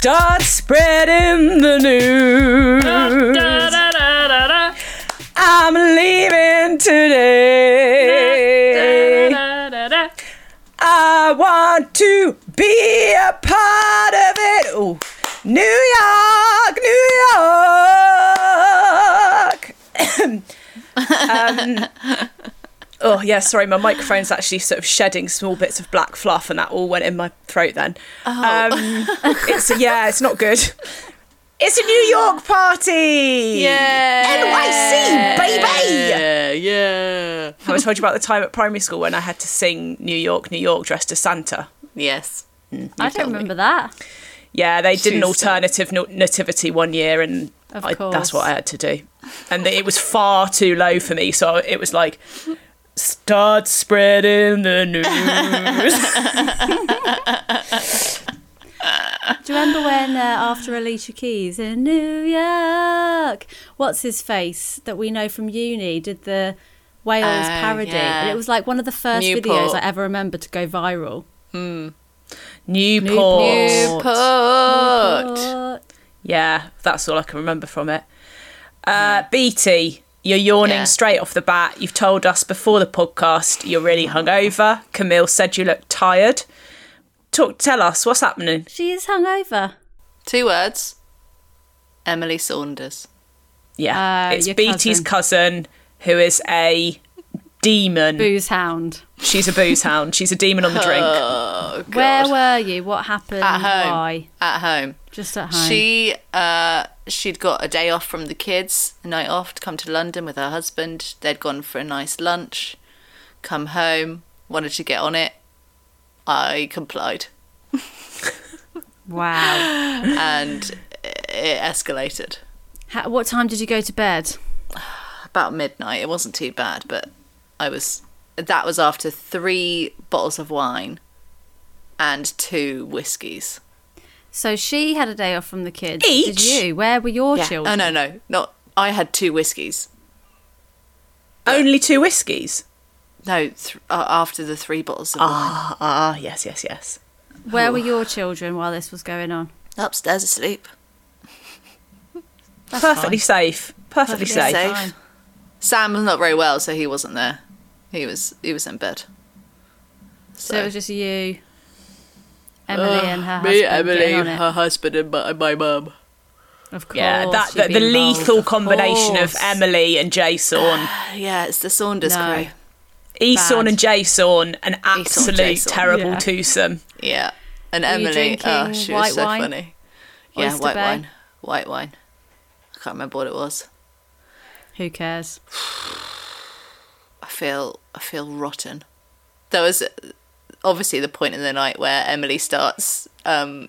Start spreading the news. I'm leaving today. I want to be a part of it. Oh, New York, New York. um, oh yeah, sorry, my microphone's actually sort of shedding small bits of black fluff, and that all went in my throat. Then, um, it's yeah, it's not good. It's a New York party. Yeah. NYC, baby. Yeah, yeah. Have I told you about the time at primary school when I had to sing New York, New York dressed as Santa? Yes. I don't remember that. Yeah, they did an alternative no- nativity one year, and I, that's what I had to do. And it was far too low for me, so it was like, start spreading the news. Do you remember when uh, after Alicia Keys in New York, what's his face that we know from uni did the Wales Oh, parody, yeah. and it was like one of the first Newport. videos I ever remember to go viral. Newport. Newport. Newport. Yeah, that's all I can remember from it. Uh, Beattie, you're yawning Yeah. straight off the bat. You've told us before the podcast you're really hungover. Camille said you look tired. Talk, tell us what's happening. She is hungover. Two words. Emily Saunders. Yeah, Uh, it's your Beattie's cousin. who is a demon. Booze hound. She's a booze hound. She's a demon on the drink. Oh, God. Where were you? What happened? At home. Why? At home. Just at home. She uh she'd got a day off from the kids, a night off to come to London with her husband. They'd gone for a nice lunch, come home, wanted to get on it. I complied Wow. and it escalated. How, what time did you go to bed? About midnight. It wasn't too bad, but I was that was after 3 bottles of wine and two whiskies. So she had a day off from the kids. Did Each? you? Where were your Yeah. children? Oh no, no. Not I had two whiskies. Only two whiskies. No, th- uh, after the 3 bottles of wine. Ah, ah, yes, yes, yes. Where were your children while this was going on? Upstairs asleep. Perfectly safe. Perfectly, Perfectly safe. safe. Sam was not very well, so he wasn't there. He was he was in bed. So, it was just you, Emily, and her husband me, Emily, on it. her husband, and my, my mum. Of course, Yeah, that the, the involved. lethal combination of. Emily and Jason. Yeah, it's the Saunders No. crew. Eson and Jason, an absolute Jason. terrible Yeah. twosome. Yeah, and Were you Emily. Oh, she was so wine? funny. Yeah, Oyster white Bay? wine. White wine. I can't remember what it was. Who cares? I feel I feel rotten. There was obviously the point in the night where Emily starts um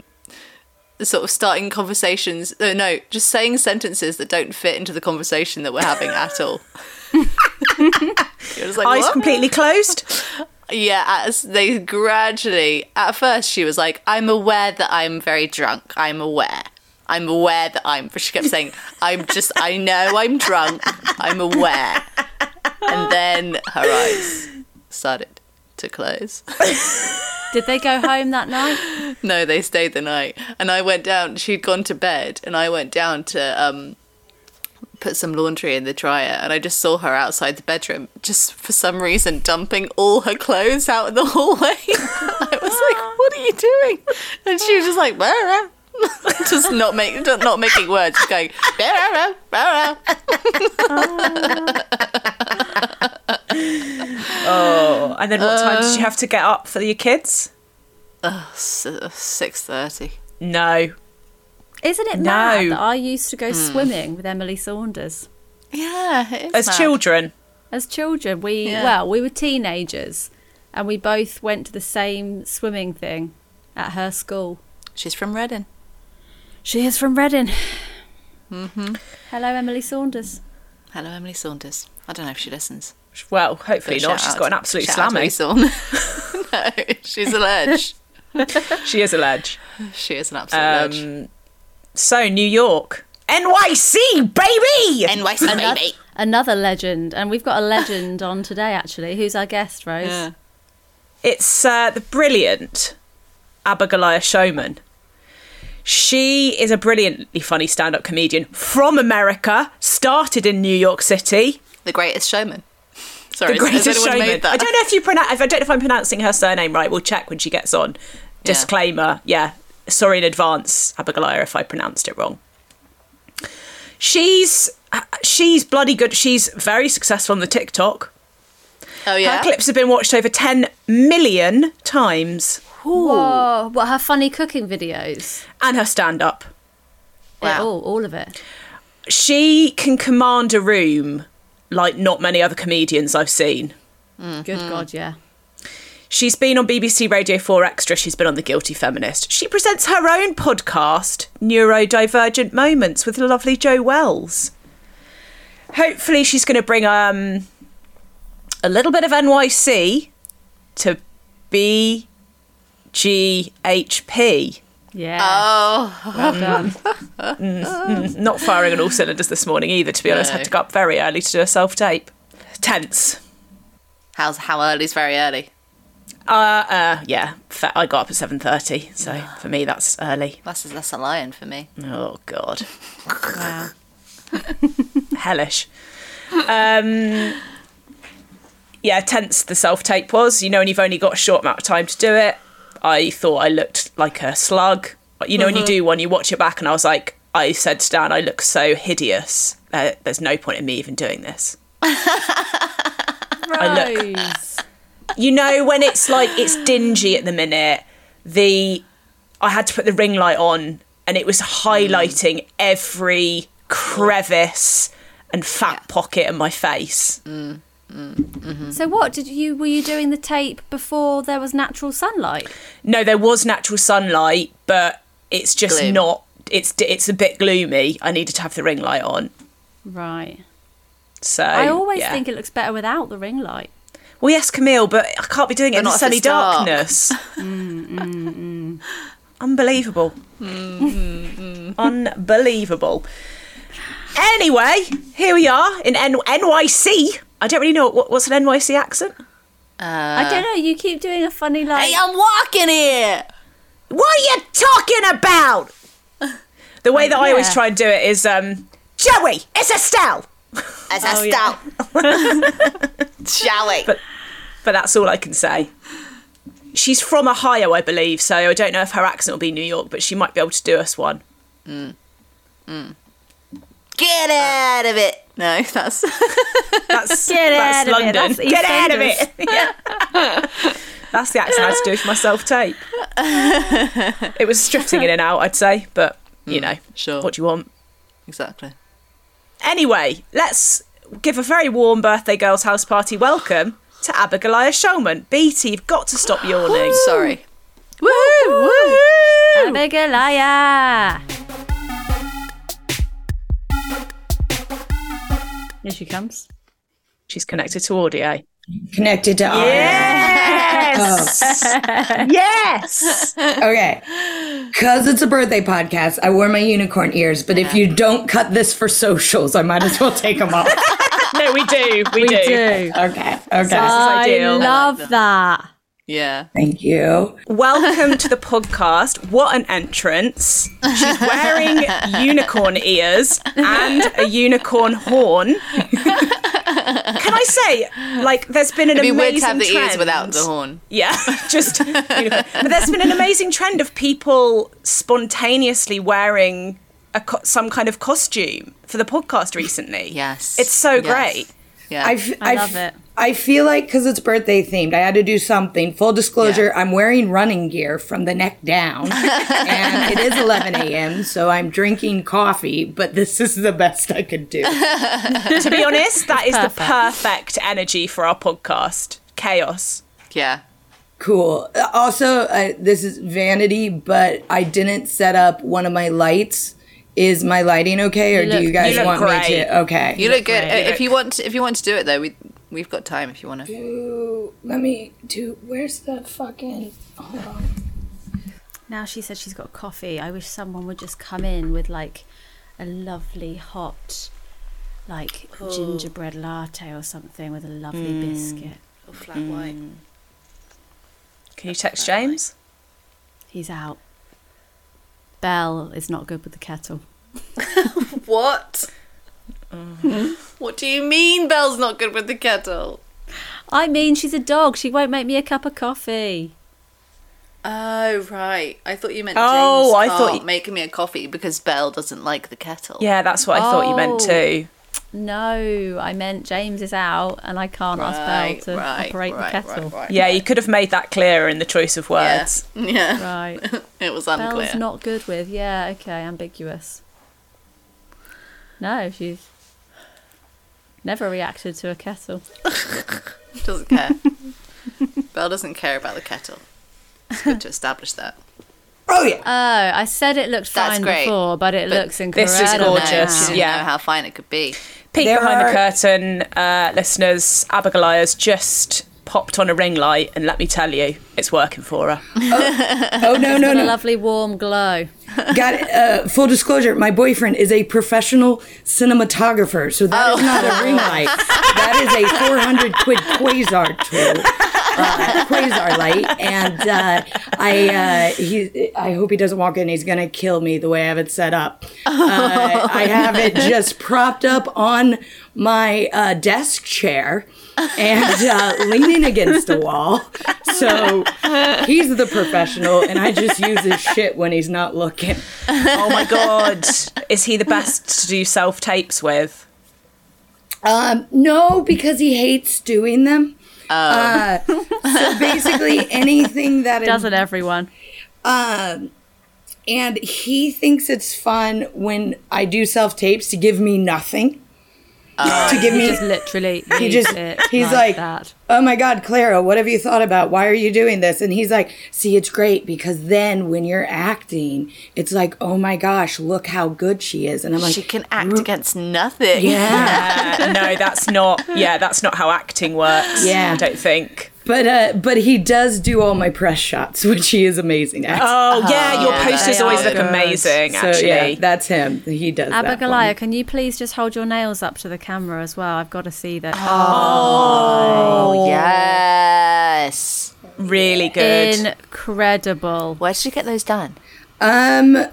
sort of starting conversations uh, no, just saying sentences that don't fit into the conversation that we're having at all. it was like Eyes "What?" completely closed. Yeah, as they gradually at first she was like, I'm aware that I'm very drunk. I'm aware. I'm aware that I'm but she kept saying, I'm just I know I'm drunk. I'm aware. And then her eyes started to close. Did they go home that night? no, they stayed the night. And I went down she'd gone to bed and I went down to um put some laundry in the dryer and I just saw her outside the bedroom just for some reason dumping all her clothes out in the hallway. I was like, "What are you doing?" And she was just like, "Bah, bah." just not make not making words, just going "Bah, bah, bah, Oh, and then what time did you uh, have to get up for your kids? Uh, bah." Uh, six thirty. No. Isn't it No. mad that I used to go hmm. swimming with Emily Saunders? Yeah, it is As mad. children. As children, we Yeah. well, we were teenagers, and we both went to the same swimming thing at her school. She's from Reading. She is from Reading. Mm-hmm. Hello, Emily Saunders. Hello, Emily Saunders. I don't know if she listens. Well, hopefully But not. shout She's out- got an absolute shout out to no, she's a ledge. She is a ledge. She is an absolute ledge. Um, so, New York. NYC, baby! NYC baby. Another legend, and we've got a legend on today. Actually, who's our guest, Rose? Yeah. It's uh, the brilliant Abigail Showman. She is a brilliantly funny stand up comedian from America, started in New York City. The Greatest Showman. Sorry, The has greatest anyone showman. made that? I don't know if you pronounce. I don't know if I'm pronouncing her surname right. We'll check when she gets on. Disclaimer. Yeah. Sorry in advance, Abigail, if I pronounced it wrong. She's she's bloody good. She's very successful on the TikTok. Oh yeah. Her clips have been watched over 10 million times, Whoa! What her funny cooking videos? and her stand up. Yeah, Wow. all, all of it. She can command a room like not many other comedians I've seen. Good God, yeah. She's been on BBC Radio 4 Extra. She's been on The Guilty Feminist. She presents her own podcast, Neurodivergent Moments, with the lovely Joe Wells. Hopefully, she's going to bring um, a little bit of NYC to BGHP. Yeah. Oh, well done. Not firing on all cylinders this morning either, to be honest. No. Had to go up very early to do a self tape. Tense. how's how early is very early? Uh, uh, yeah, I got up at 7.30, so for me that's early. That's that's a lion for me. Oh, God. wow. hellish. Um, yeah, tense the self tape was. You know, and you've only got a short amount of time to do it. I thought I looked like a slug. You know, when you do one, you watch it back, and I was like, I said to Stan, I look so hideous. Uh, there's no point in me even doing this. I look- You know, when it's like it's dingy at the minute, the I had to put the ring light on, and it was highlighting every crevice and fat pocket in my face. Mm-hmm. So what did you were you doing the tape before there was natural sunlight? No, there was natural sunlight, but it's just Gloom. not. It's it's a bit gloomy. I needed to have the ring light on. Right. So I always yeah. think it looks better without the ring light. Well, yes, Camille, but I can't be doing it in the not if sunny it's dark. darkness. Mm, mm, mm, Unbelievable. Mm-hmm. Unbelievable. Anyway, here we are in N- NYC. I don't really know what, what's an NYC accent. I don't know. You keep doing a funny like. Hey, I'm walking here. What are you talking about? The way that I always try and do it is, um, Joey, it's Estelle. It's Oh, a yeah. stout. Shall we? But but that's all I can say. She's from Ohio, I believe, so I don't know if her accent will be New York, but she might be able to do us one. Get out of it. No, that's That's Get that's out of it, London. that's Get out of it. Yeah. that's the accent I had to do for my self tape. it was drifting in and out, I'd say, but you mm, know, sure. what do you want? exactly. Anyway, let's give a very warm birthday girls house party welcome to Abigail Shulman. Beattie, you've got to stop yawning. Sorry. Woo! Abigail. Here she comes. She's connected to audio. Eh? connected to audio. Yes. Oh. yes. Okay. Because it's a birthday podcast, I wore my unicorn ears, but if you don't cut this for socials, I might as well take them off. No, we do. We, We do. do. Okay. Okay. I ideal. love that. Yeah. Thank you. Welcome to the podcast. What an entrance. She's wearing unicorn ears and a unicorn horn. Can I say, like, there's been an It'd be amazing weird to have the trend. ears without the horn. Yeah, just unicorn. But there's been an amazing trend of people spontaneously wearing a co- some kind of costume for the podcast recently. Yes. It's so Yes. great. Yeah. I, f- I I love it. I feel like because it's birthday themed, I had to do something. Full disclosure, I'm wearing running gear from the neck down. and it is 11 a.m., so I'm drinking coffee, but this is the best I could do. To be honest, that is the Perfect. perfect energy for our podcast. Chaos. yeah. Cool. Uh, Also, uh, this is vanity, but I didn't set up one of my lights. Is my lighting okay, or You do look- you guys you want great. me to? Okay. You look good. great. If you want, to, if you want to do it though, we we've got time. If you want to. Ooh, let me do. Where's the fucking? Hold on. Now she said she's got coffee. I wish someone would just come in with like a lovely hot, like oh. gingerbread latte or something with a lovely mm. biscuit. Or flat white. Mm. Can you text James? He's out. Belle is not good with the kettle. What? Hmm? What do you mean Belle's not good with the kettle? I mean, she's a dog. She won't make me a cup of coffee. Oh right, I thought you meant Oh, James I can't thought you- making me a coffee because Belle doesn't like the kettle. Yeah, that's what I thought you meant Oh. too. No, I meant James is out and I can't ask Right, Belle to right, operate right, the kettle. Yeah, you could have made that clearer in the choice of Yeah. words. Yeah, Right. it was unclear. Belle's not good with. Yeah, okay, ambiguous. No, she's never reacted to a kettle. doesn't care. Belle doesn't care about the kettle. It's good to establish that. Oh yeah. Oh, I said it looked That's fine great. before, but it But looks incredible. this is No, gorgeous. She didn't Yeah. know how fine it could be. Peek There behind are- the curtain, uh, listeners. Abigail has just popped on a ring light, and let me tell you, it's working for her. Oh no no Got a no. lovely warm glow. Got. Uh, full disclosure: my boyfriend is a professional cinematographer, so that is not a ring light. That is a 400 quid quasar tool, uh, quasar light, and uh, I uh, he I hope he doesn't walk in. He's gonna kill me the way I have it set up. Uh, I have it just propped up on my uh, desk chair and uh, leaning against the wall. So he's the professional, and I just use his shit when he's not looking. oh my god, is he the best to do self tapes with? Um, no, because he hates doing them. Uh, so basically, anything that Doesn't everyone? um, and he thinks it's fun when I do self tapes to give me nothing. To give He me just literally he just it he's like, like, that. oh my god clara what have you thought about why are you doing this and he's like see it's great because then when you're acting it's like oh my gosh look how good she is and i'm like She can act against nothing. yeah Uh, no, that's not. Yeah, that's not how acting works. Yeah. I don't think. But uh but he does do all my press shots which he is amazing at Oh, yeah, your yeah, posters they always look good. amazing. so Actually, yeah that's him he does that for Abigail, can you please just hold your nails up to the camera as well? I've got to see that. Oh yes. really good. Incredible. Where did you get those done? Um,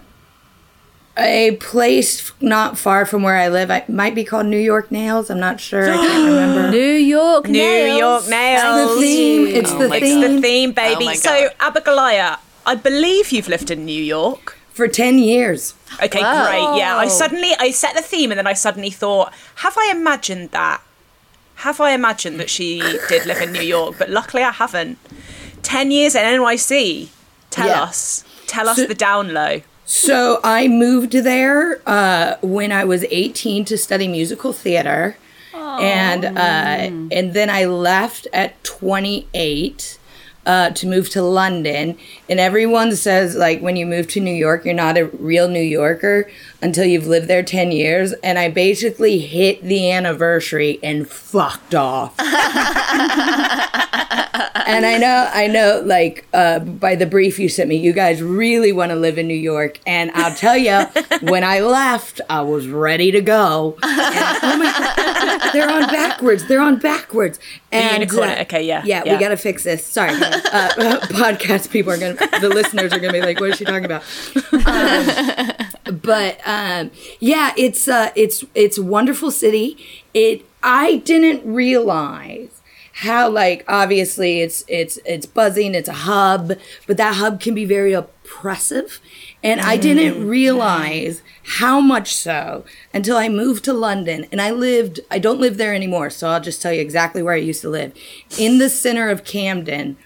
a place not far from where I live. It might be called New York Nails. I'm not sure. I can't remember. New York New nails. York nails. the theme. It's Oh the my It's theme. the theme, baby. Oh my so, God. Abigail, I believe you've lived in New York. For ten years. Okay, Wow. great. Yeah, I suddenly I set the theme, and then I suddenly thought, have I imagined that? Have I imagined that she did live in New York? But luckily, I haven't. Ten years at NYC. Tell Yeah. us. Tell us So- the down low. So I moved there uh, when I was 18 to study musical theater, and uh, and then I left at 28 uh, to move to London. And everyone says like when you move to New York, you're not a real New Yorker until you've lived there 10 years. And I basically hit the anniversary and fucked off. and I know, I know, like uh, by the brief you sent me, you guys really want to live in New York. And I'll tell you, when I left, I was ready to go. And, oh my God, they're on backwards. They're on backwards. And unicorn, okay, yeah, yeah, yeah. we got to fix this. Sorry, uh, podcast people are gonna, the listeners are gonna be like, "What is she talking about?" Um, but um, yeah, it's uh, it's it's wonderful city. It I didn't realize how like obviously it's it's it's buzzing. It's a hub, but that hub can be very oppressive. And I didn't realize how much so until I moved to London and I lived, I don't live there anymore, so I'll just tell you exactly where I used to live. In the center of Camden,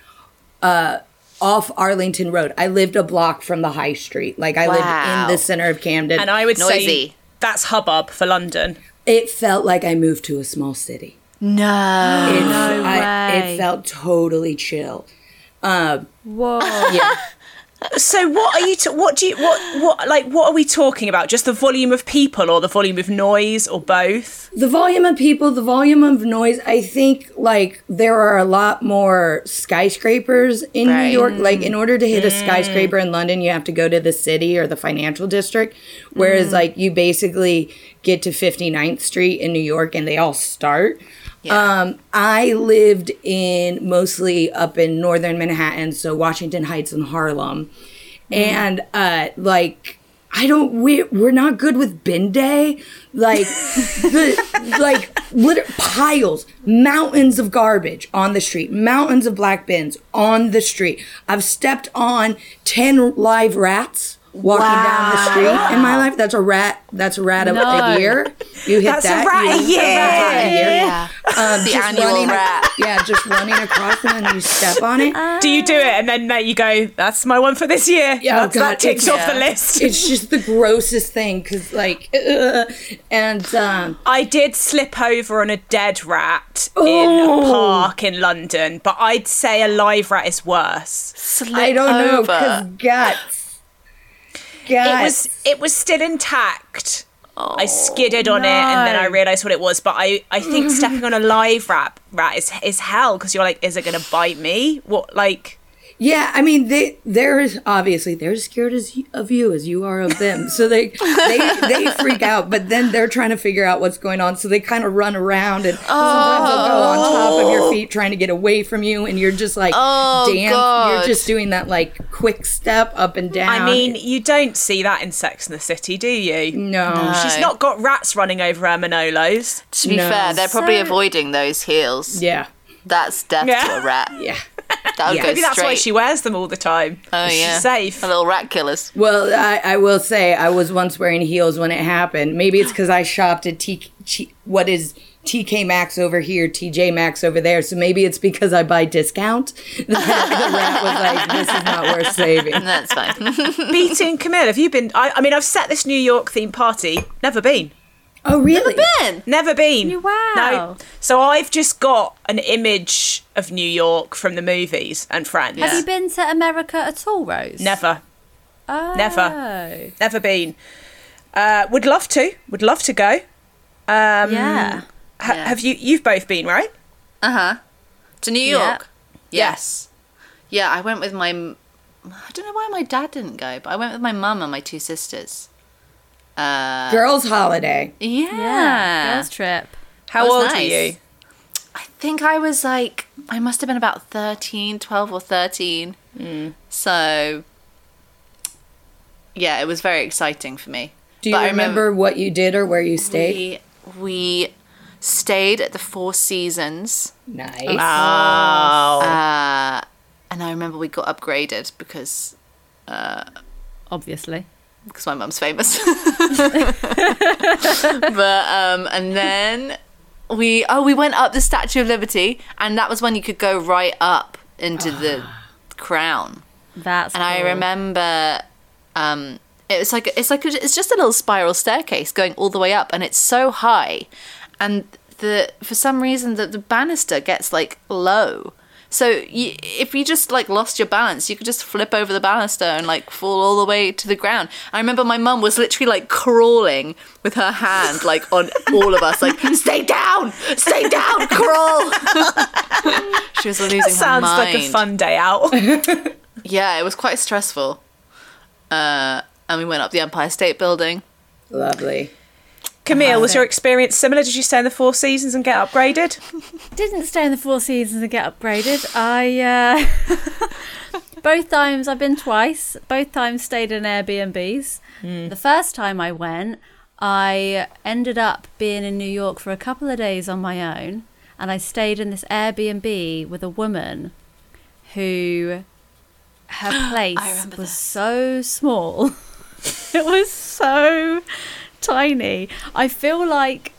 uh, off Arlington Road. I lived a block from the high street. Like I Wow. lived in the center of Camden. And I would say that's hubbub for London. it felt like I moved to a small city. No. It, No I- way. it felt totally chill. Um, Whoa. yeah. So what are you? T- what do you? What? What? Like what are we talking about? Just the volume of people, or the volume of noise, or both? the volume of people, the volume of noise. I think like there are a lot more skyscrapers in New York. Like in mm. order to hit a mm. skyscraper in London, you have to go to the city or the financial district. Whereas mm. like you basically get to 59th Street in New York and they all start. Um, I lived in mostly up in northern Manhattan, so Washington Heights and Harlem. and uh, like I don't we we're not good with bin day. Like the like lit- piles, mountains of garbage on the street, mountains of black bins on the street. I've stepped on ten live rats walking down the street in my life. That's a rat. That's a rat of No. a year. You hit That's a that. rat a you- year. rat a year. Yeah. Um, The just annual running, rat. Yeah, just running across and then you step on it. Do you do it and then mate, you go, that's my one for this year? Yeah, oh God, that ticks it's- off the list. it's just the grossest thing because like ugh. and um I did slip over on a dead rat in Oh. a park in London, but I'd say a live rat is worse. Slip i don't know because over. Guts It was it was still intact. Oh, I skidded on it and then I realised what it was. But I, I think stepping on a live rat rat is is hell because you're like, is it gonna bite me? What like yeah i mean they they're obviously they're as scared as of you as you are of them so they they they freak out but then they're trying to figure out what's going on so they kind of run around and sometimes they'll go on top of your feet oh. trying to get away from you and you're just like Oh, dance God. you're just doing that like quick step up and down I mean, you don't see that in Sex in the City, do you? no She's not got rats running over her Manolos. To be No. fair, they're probably So- avoiding those heels. yeah That's death Yeah. to a rat. yeah That would Yeah. go Maybe that's straight. why she wears them all the time. Oh She's yeah, safe. A little rat killers. Well, I, I will say I was once wearing heels when it happened. Maybe it's because I shopped at T, T, what is TK Maxx over here, TJ Maxx over there. So maybe it's because I buy discount. that the rat was like, this is not worth saving. That's fine. Beating Camille, have you been? I, I mean, I've set this New York themed party. Never been. Oh, really? Ben, Never been. Wow. No. So I've just got an image of New York from the movies and Friends. Have you been to America at all, Rose? Never. Oh. Never. Never been. Uh, would love to. Would love to go. Um, Yeah. ha- Yeah. Have you? You've both been, right? uh huh. To New Yeah. York. Yes. Yeah, I went with my. I don't know why my dad didn't go, but I went with my mum and my two sisters. Uh, Girls' holiday. yeah. Yeah. Girls trip. How was old are nice. you? I think I was like, I must have been about 13, 12 or 13. So, yeah, it was very exciting for me. Do you But I remember what you did or where you stayed? We, we stayed at the Four Seasons. Nice. Wow. Uh, and I remember we got upgraded because Obviously. Because my mum's famous. but um, and then we oh we went up the Statue of Liberty, and that was when you could go right up into the crown. That's And I remember um, it was like it's like a, it's just a little spiral staircase going all the way up, and it's so high, and the for some reason that the banister gets like low. So you, if you just like lost your balance, you could just flip over the banister and like fall all the way to the ground. I remember my mum was literally like crawling with her hand like on all of us, like stay down, stay down, crawl. she was losing her Sounds like a fun day out. Yeah, it was quite stressful. Uh, and we went up the Empire State Building. Lovely. Camille, was your experience similar? Did you stay in the Four Seasons and get upgraded? Didn't stay in the Four Seasons and get upgraded. I uh, both times I've been twice. Both times stayed in Airbnbs. The first time I went, I ended up being in New York for a couple of days on my own, and I stayed in this Airbnb with a woman who her place was this. so small. it was so tiny. I feel like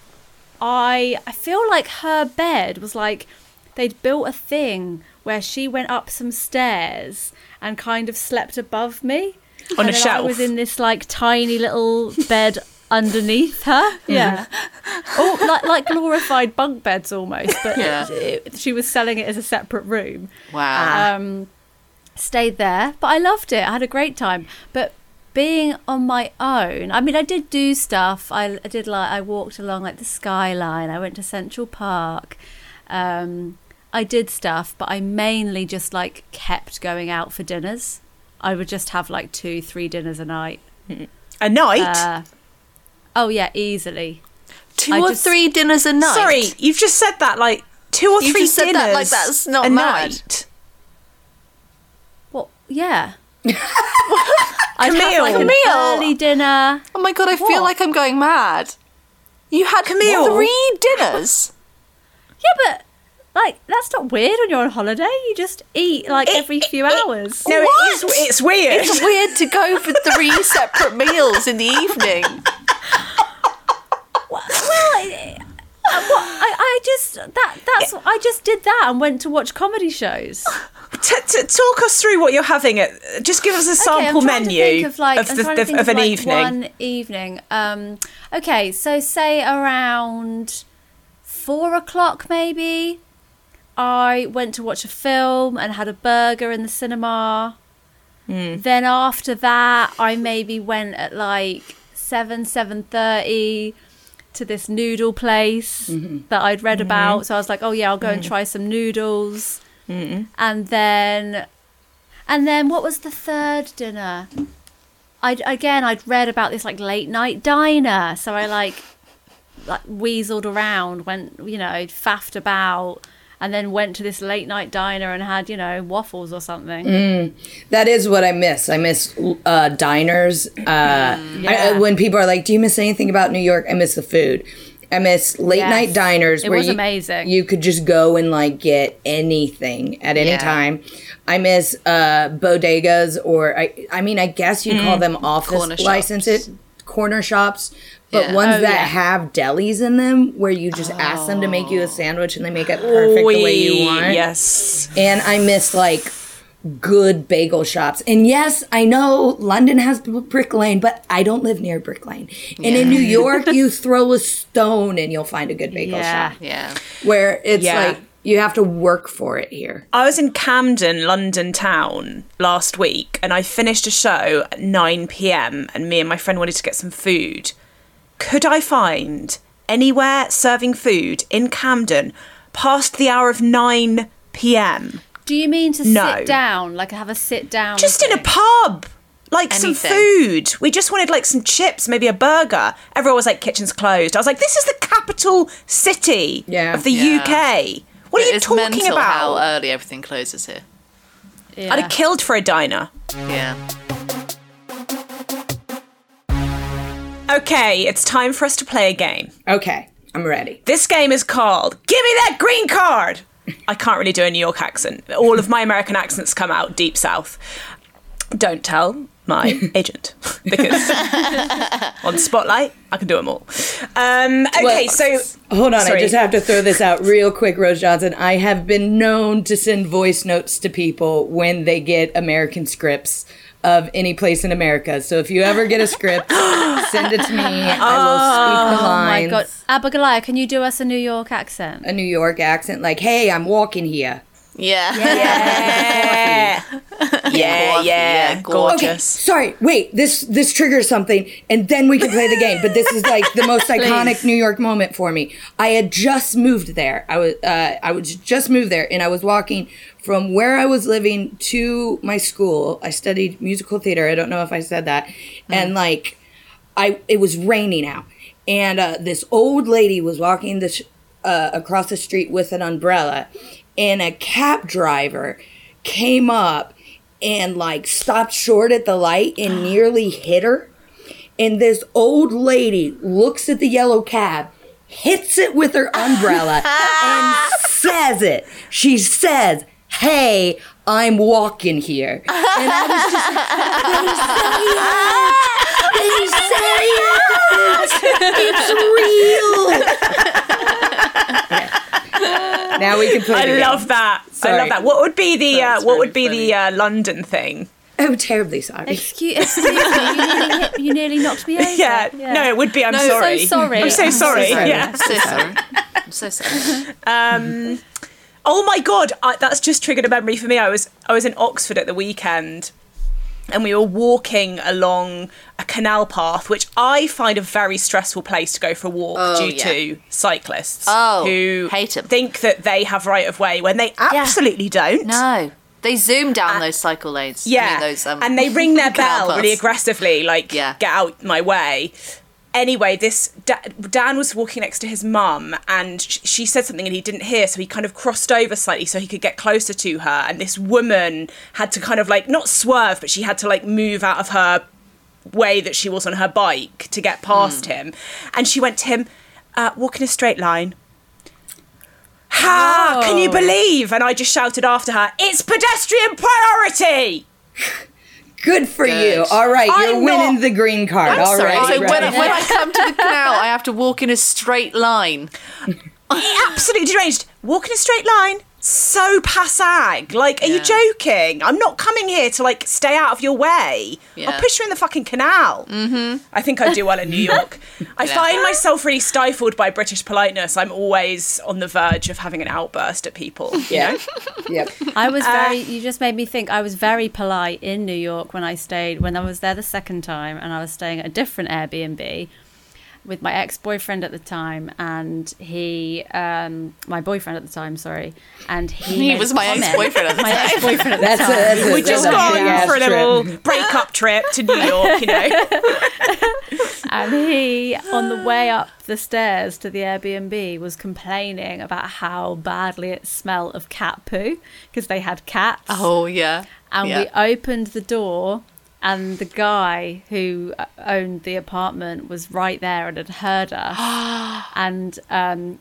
I I feel like her bed was like they'd built a thing where she went up some stairs and kind of slept above me On and a then I was in this like tiny little bed underneath her. Yeah. oh, like like glorified bunk beds almost, but Yeah. it- she was selling it as a separate room Wow. um, stayed there, but I loved it. I had a great time. But being on my own, I mean, I did do stuff. I, I did like I walked along like the skyline. I went to Central Park. Um, I did stuff, but I mainly just like kept going out for dinners. I would just have like two, three dinners a night. A night? Uh, oh yeah, easily. Two I or just- three dinners a night. Sorry, you've just said that like two or You've three just said dinners that like that's not a mad. night. What? Yeah. I'd have like an Camille. early dinner. Oh my god, I feel like I'm going mad. You had Camille. three dinners. Yeah, but like that's not weird when you're on holiday. You just eat like every few hours. No, What? it is. It's weird. It's weird to go for three separate meals in the evening. Well, I, what, I, just that that's I just did that and went to watch comedy shows. T- t- talk us through what you're having. At, just give us a sample menu of like of, I'm the, of, of an like, evening. One evening. Um, okay, so say around four o'clock maybe. I went to watch a film and had a burger in the cinema. Hmm. Then after that, I maybe went at like seven seven thirty to this noodle place Mm-hmm. that I'd read about. So I was like, oh yeah, I'll go Mm. and try some noodles. Mm-hmm. And then, and then what was the third dinner? I again I'd read about this like late night diner, so I like like weaseled around, went you know faffed about, and then went to this late night diner and had you know waffles or something. Mm. That is what I miss. I miss uh, diners. Uh, Mm, I- when people are like, "Do you miss anything about New York?" I miss the food. I miss late Yes. night diners It where was you, amazing. you could just go and like get anything at any Yeah. time. I miss uh, bodegas, or I, I mean, I guess you Mm. call them office Corner shops. licensed corner shops, but Yeah. ones Oh, that yeah. have delis in them where you just ask them to make you a oh. sandwich and they make it perfect the way you want. Yes. And I miss like good bagel shops. And yes, I know London has Brick Lane, but I don't live near Brick Lane. And in New York, you throw a stone and you'll find a good bagel Yeah. shop. Yeah. Where it's Yeah. like you have to work for it here. I was in Camden, London town last week, and I finished a show at 9 pm, and me and my friend wanted to get some food. Could I find anywhere serving food in Camden past the hour of 9 pm? Do you mean to No. sit down, like have a sit down? Just in a pub. Like some food. We just wanted like some chips, maybe a burger. Everyone was like, kitchen's closed. I was like, this is the capital city Yeah. of the Yeah. UK. What are you it's talking about? how early everything closes here. Yeah. I'd have killed for a diner. Yeah. Okay, it's time for us to play a game. Okay, I'm ready. This game is called Give Me That Green Card! I can't really do a New York accent. All of my American accents come out deep south. Don't tell my agent because on Spotlight, I can do them all. Um, okay, Well, so. Hold on, Sorry. I just have to throw this out real quick, Rose Johnson. I have been known to send voice notes to people when they get American scripts of any place in America. So if you ever get a script, send it to me. I will speak the Oh my god, Abigail, can you do us a New York accent? A New York accent, like, "Hey, I'm walking here." Yeah. Yeah. yeah, yeah, yeah, gorgeous. Okay, sorry. Wait, this this triggers something, and then we can play the game. But this is like the most iconic New York moment for me. I had just moved there. I was uh, I was just moved there, and I was walking from where I was living to my school. I studied musical theater. I don't know if I said that, and like, I it was raining out, and uh, this old lady was walking this uh, across the street with an umbrella, and a cab driver came up and like stopped short at the light and nearly hit her. And this old lady looks at the yellow cab, hits it with her umbrella, and says it. She says, Hey, I'm walking here. And I was just like, they say it! They say it! It's real! Now we can play I the game. love that. I love that. What would be the uh, That's what would really be the uh, London thing? Oh, terribly sorry. Excuse, excuse me, you nearly, hit, you nearly knocked me over. Yeah. No, it would be. I'm No, sorry. so sorry. I'm so I'm so sorry. sorry. Yeah. I'm so sorry. I'm so sorry. Oh my god, I, that's just triggered a memory for me. I was I was in Oxford at the weekend, and we were walking along a canal path, which I find a very stressful place to go for a walk Oh, due yeah. to cyclists Oh, who them. think that they have right of way when they absolutely don't. No. They zoom down those cycle lanes. I Yeah, mean, those, um, and they ring their bell really aggressively, like Yeah. "Get out my way." Anyway, this Da- Dan was walking next to his mum, and sh- she said something, and he didn't hear, so he kind of crossed over slightly so he could get closer to her. And this woman had to kind of like not swerve, but she had to like move out of her way that she was on her bike to get past him. And she went to him, uh, walk in a straight line. Ha! Can you Oh. believe? And I just shouted after her, "It's pedestrian priority!" Good for Good. you. All right, you're I'm winning not- the green card. All Sorry, right. so when, right. I- when I come to the canal, I have to walk in a straight line. absolutely deranged. Walk in a straight line. So passag. Like, are you joking? I'm not coming here to like stay out of your way. Yeah. I'll push you in the fucking canal. Mm-hmm. I think I do well in New York. I find myself really stifled by British politeness. I'm always on the verge of having an outburst at people. You Yeah. Yep. I was very. you just made me think. I was very polite in New York when I stayed. When I was there the second time, and I was staying at a different Airbnb with my ex-boyfriend at the time, and he, um, my boyfriend at the time, sorry, and he, He was my ex-boyfriend at the my time. ex-boyfriend at the That's a, time. that's a, We just that's a gone big-ass for a trip. little breakup trip to New York, you know. And he, on the way up the stairs to the Airbnb, was complaining about how badly it smelled of cat poo because they had cats. Oh yeah. and yeah. we opened the door and the guy who uh, owned the apartment was right there and had heard us. And um,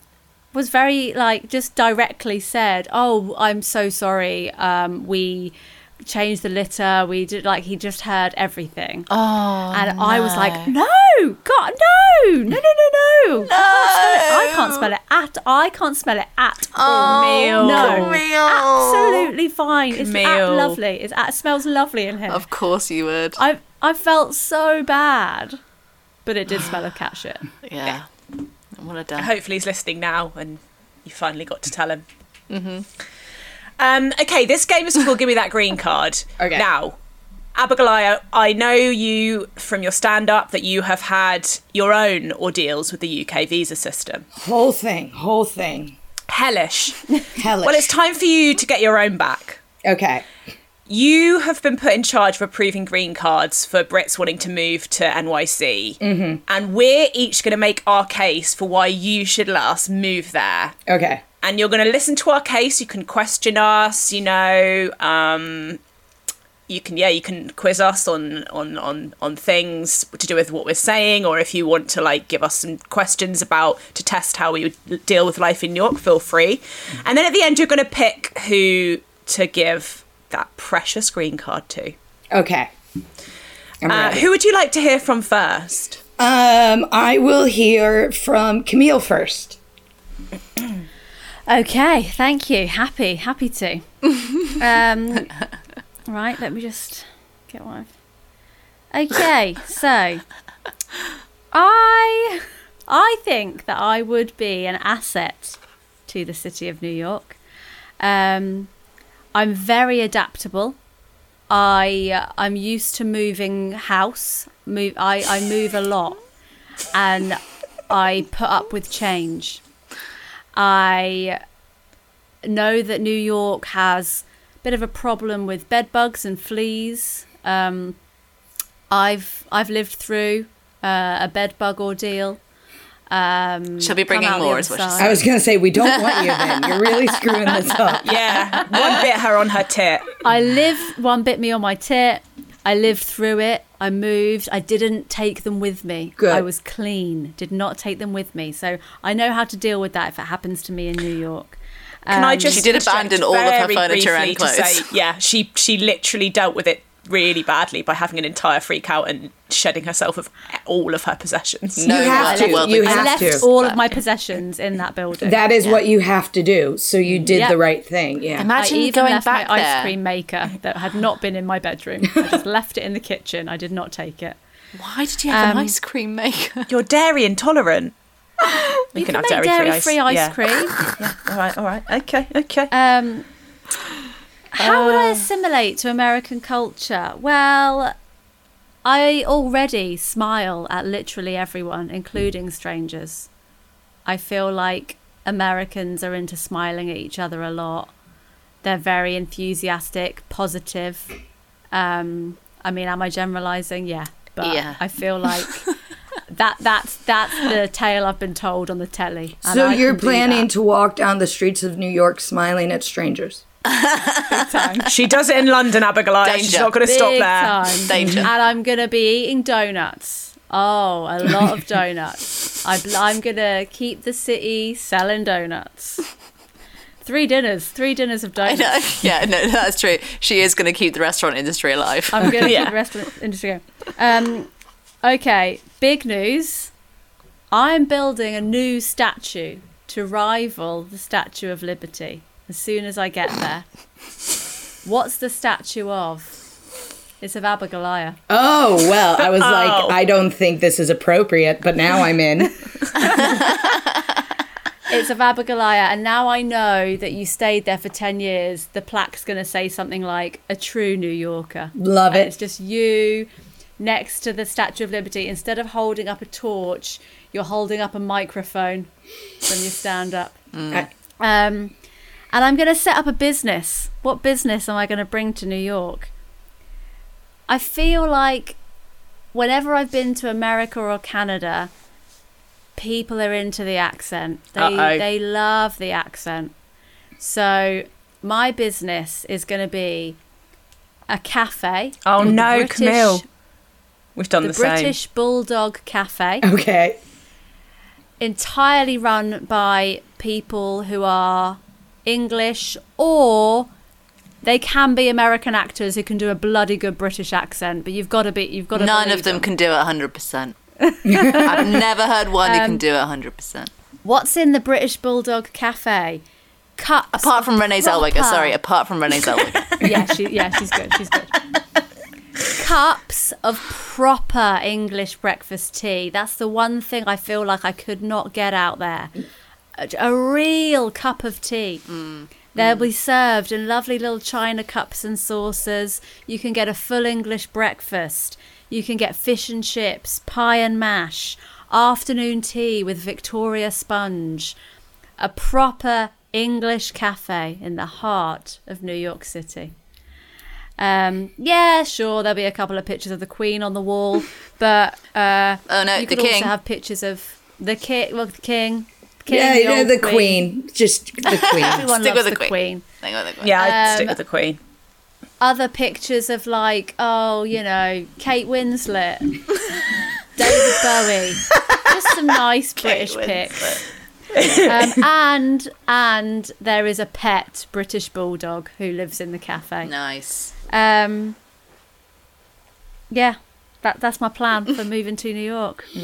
was very like just directly said oh i'm so sorry um, we changed the litter we did like he just heard everything Oh, and I was like, no, God, no, no, no, no, no. I can't smell it. I can't smell it at. I can't smell it at all. Camille. No, Camille. absolutely fine. It's at lovely. It's at, it smells lovely in here. Of course you would. I I felt so bad, but it did smell of cat shit. yeah. What a damn. Hopefully he's listening now and you finally got to tell him. Mm-hmm. Um, okay, this game is called Give Me That Green Card. Okay. Now, Abigail, I, I know you from your stand up that you have had your own ordeals with the UK visa system. Whole thing. Whole thing. Hellish. Hellish. well, it's time for you to get your own back. Okay. You have been put in charge of approving green cards for Brits wanting to move to NYC. Mm-hmm. And we're each going to make our case for why you should let us move there. Okay. And you're going to listen to our case. You can question us, you know. Um, you can, yeah, you can quiz us on on on on things to do with what we're saying, or if you want to like give us some questions about to test how we would deal with life in New York, feel free. And then at the end, you're going to pick who to give that precious green card to. Okay. Uh, who would you like to hear from first? Um, I will hear from Camille first. Okay, thank you. Happy, happy to. um, right, let me just get one. Okay, so I I think that I would be an asset to the city of New York. Um, I'm very adaptable. I I'm used to moving house. Move I, I move a lot and I put up with change. I know that New York has a bit of a problem with bed bugs and fleas. Um, I've I've lived through uh, a bed bug ordeal. Um, Shall be bringing more, other is what she I was going to say, we don't want you then. You're really screwing this up. Yeah, one bit her on her tit. I live. One bit me on my tit. I lived through it. I moved. I didn't take them with me. Good. I was clean. Did not take them with me. So I know how to deal with that if it happens to me in New York. Can I Um, just She did abandon all of her very furniture and briefly to clothes. say, yeah, she she literally dealt with it really badly by having an entire freak out and shedding herself of all of her possessions. No You have to. what You the- I left to. all of my possessions in that building. That is what you have to do. So you did Yeah. the right thing. Yeah. Imagine I Imagine even going left back my there. ice cream maker that had not been in my bedroom. I just left it in the kitchen. I did not take it. Why did you have Um, an ice cream maker? You're dairy intolerant. You, can can, have dairy-free dairy-free ice- ice, yeah. cream. Yeah, all right, all right. Okay, okay. Um, how would Uh. I assimilate to American culture? Well, I already smile at literally everyone, including strangers. I feel like Americans are into smiling at each other a lot. They're very enthusiastic, positive. Um, I mean, am I generalizing? Yeah. But Yeah. I feel like that that's that's the tale I've been told on the telly. So you're planning to walk down the streets of New York smiling at strangers. She does it in London, Abigail. and She's not going to stop there. time. Danger. And I'm gonna be eating donuts. Oh, a lot of donuts. I, I'm gonna keep the city selling donuts. Three dinners, three dinners of I donuts. know. Yeah, no, that's true. She is going to keep the restaurant industry alive. I'm going to Yeah. keep the restaurant industry going. Um, okay, big news. I'm building a new statue to rival the Statue of Liberty as soon as I get there. What's the statue of? It's of Abigail. Oh, well, I was Oh. like, I don't think this is appropriate, but now I'm in. It's of Abigail, and now I know that you stayed there for 10 years. The plaque's going to say something like, a true New Yorker. Love And it's just you next to the Statue of Liberty. Instead of holding up a torch, you're holding up a microphone when you stand up. I- Um, and I'm going to set up a business. What business am I going to bring to New York? I feel like whenever I've been to America or Canada, people are into the accent. They Uh-oh. they love the accent. So my business is going to be a cafe. Oh called the no, British- Camille. We've done The, the, same. British Bulldog Cafe, Okay. entirely run by people who are English or they can be American actors who can do a bloody good British accent, but you've got to be you've got to None of them them. can do it 100%. I've never heard one who can um, do it 100%. What's in the British Bulldog Cafe? Cups Apart from Renee Zellweger, sorry, apart from Renee Zellweger. yeah, she, yeah, she's good. She's good. Cups of proper English breakfast tea. That's the one thing I feel like I could not get out there. A, real cup of tea. They'll be served in lovely little china cups and saucers. You can get a full English breakfast. You can get fish and chips, pie and mash, afternoon tea with Victoria sponge. A proper English cafe in the heart of New York City. Um, yeah, sure, there'll be a couple of pictures of the Queen on the wall, but uh, Oh, no, you the could also have pictures of the king. Well, the king. King Yeah, the you know, the queen. Just the queen. Everyone Stick loves with the the queen. queen. Hang on, hang. Yeah, I'd Um, stick with the Queen. Other pictures of like, oh, you know, Kate Winslet, David Bowie, just some nice British pics. Um, and and there is a pet British bulldog who lives in the cafe. Nice. Um, yeah, that that's my plan for moving to New York.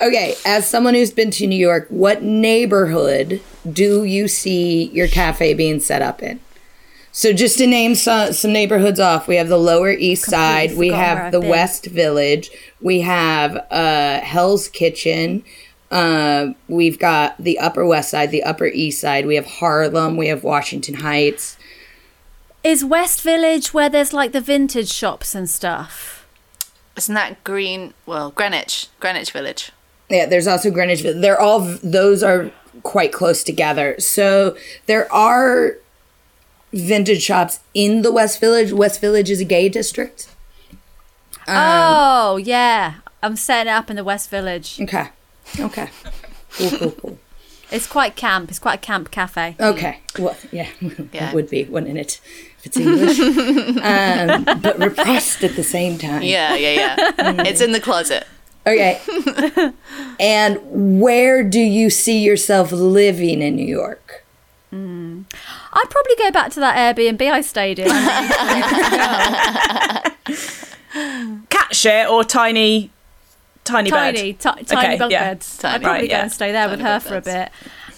Okay, as someone who's been to New York, what neighborhood do you see your cafe being set up in? So just to name some, some neighborhoods off, we have the Lower East Side, we have the been. West Village, we have uh, Hell's Kitchen, uh, we've got the Upper West Side, the Upper East Side, we have Harlem, we have Washington Heights. Is West Village where there's like the vintage shops and stuff? Isn't that Green? Well, Greenwich. Greenwich Village. Yeah, there's also Greenwich. Village. They're all those are quite close together. So there are vintage shops in the West Village. West Village is a gay district. oh yeah, I'm setting it up in the West Village. Okay. Okay. Cool, cool, cool. It's quite camp. It's quite a camp cafe. Okay. Well, yeah, Yeah. it would be, wouldn't it? If it's English, um, but repressed at the same time. Yeah, yeah, yeah. it's in the closet. Okay. and where do you see yourself living in New York? I'd probably go back to that Airbnb I stayed in. Cat shit or tiny, tiny, tiny, bed. ti- tiny Okay, bunk yeah. beds. Tiny. I'd probably Right, go yeah. and stay there with her bunk for a bit,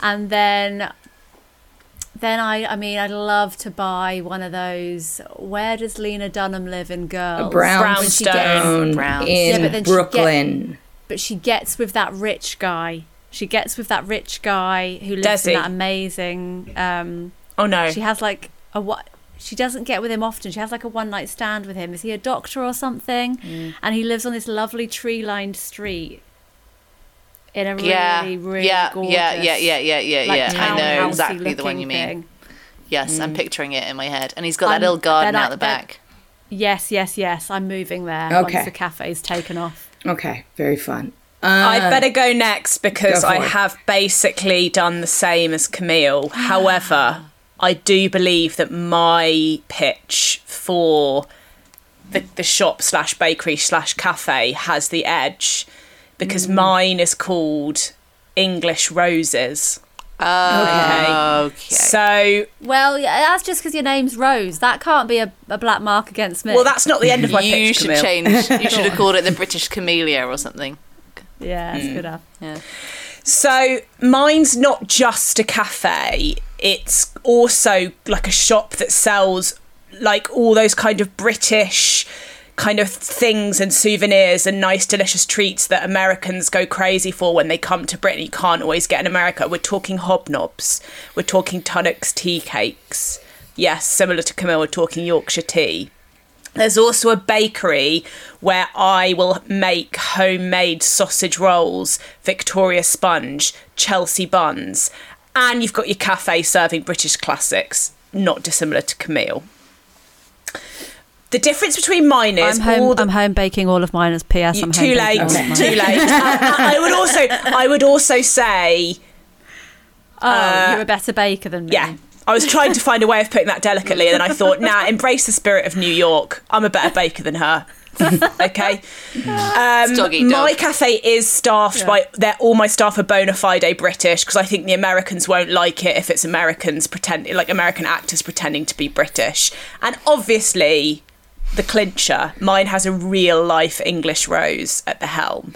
and then, then I, I mean, I'd love to buy one of those. Where does Lena Dunham live in Girls? Brownstone. Brownstone Browns. in Yeah, but then she get- Brooklyn. But she gets with that rich guy. She gets with that rich guy who lives in that amazing. Um, Oh no. she has like a what? She doesn't get with him often. She has like a one night stand with him. Is he a doctor or something? Mm. And he lives on this lovely tree lined street in a Yeah, really, really yeah, gorgeous. yeah, yeah, yeah, yeah, yeah, like, yeah. I know exactly the one you mean. thing. Yes, I'm mm. picturing it in my head, and he's got that I'm- little garden then I- out the back. Yes, yes, yes. I'm moving there Okay. once the cafe's taken off. Okay, very fun. I uh, better go next because Go I it. have basically done the same as Camille. However, I do believe that my pitch for the, the shop slash bakery slash cafe has the edge because mm. mine is called English Roses. Oh, okay. So, Well, yeah, that's just because your name's Rose. That can't be a, a black mark against me. well, that's not the end of my you pitch, should Camille. change. You should have called it the British Camellia or something. yeah, that's mm. good enough. Yeah. So mine's not just a cafe, it's also like a shop that sells like all those kind of British kind of things and souvenirs and nice delicious treats that Americans go crazy for when they come to Britain. You can't always get in America. We're talking hobnobs. We're talking Tunnock's tea cakes. Yes, similar to Camille, we're talking Yorkshire tea. There's also a bakery where I will make homemade sausage rolls, Victoria sponge, Chelsea buns, and you've got your cafe serving British classics, not dissimilar to Camille. The difference between mine is I'm home. all the I'm home baking all of mine as PS. you- I'm too home late, all of mine. too late. I, I would also, I would also say, Oh, you're a better baker than me. yeah. I was trying to find a way of putting that delicately, and then I thought, nah, embrace the spirit of New York. I'm a better baker than her. okay. Um, dog my cafe is staffed by they're all my staff are bona fide British because I think the Americans won't like it if it's Americans pretending like American actors pretending to be British. And obviously, the clincher, mine has a real life English rose at the helm.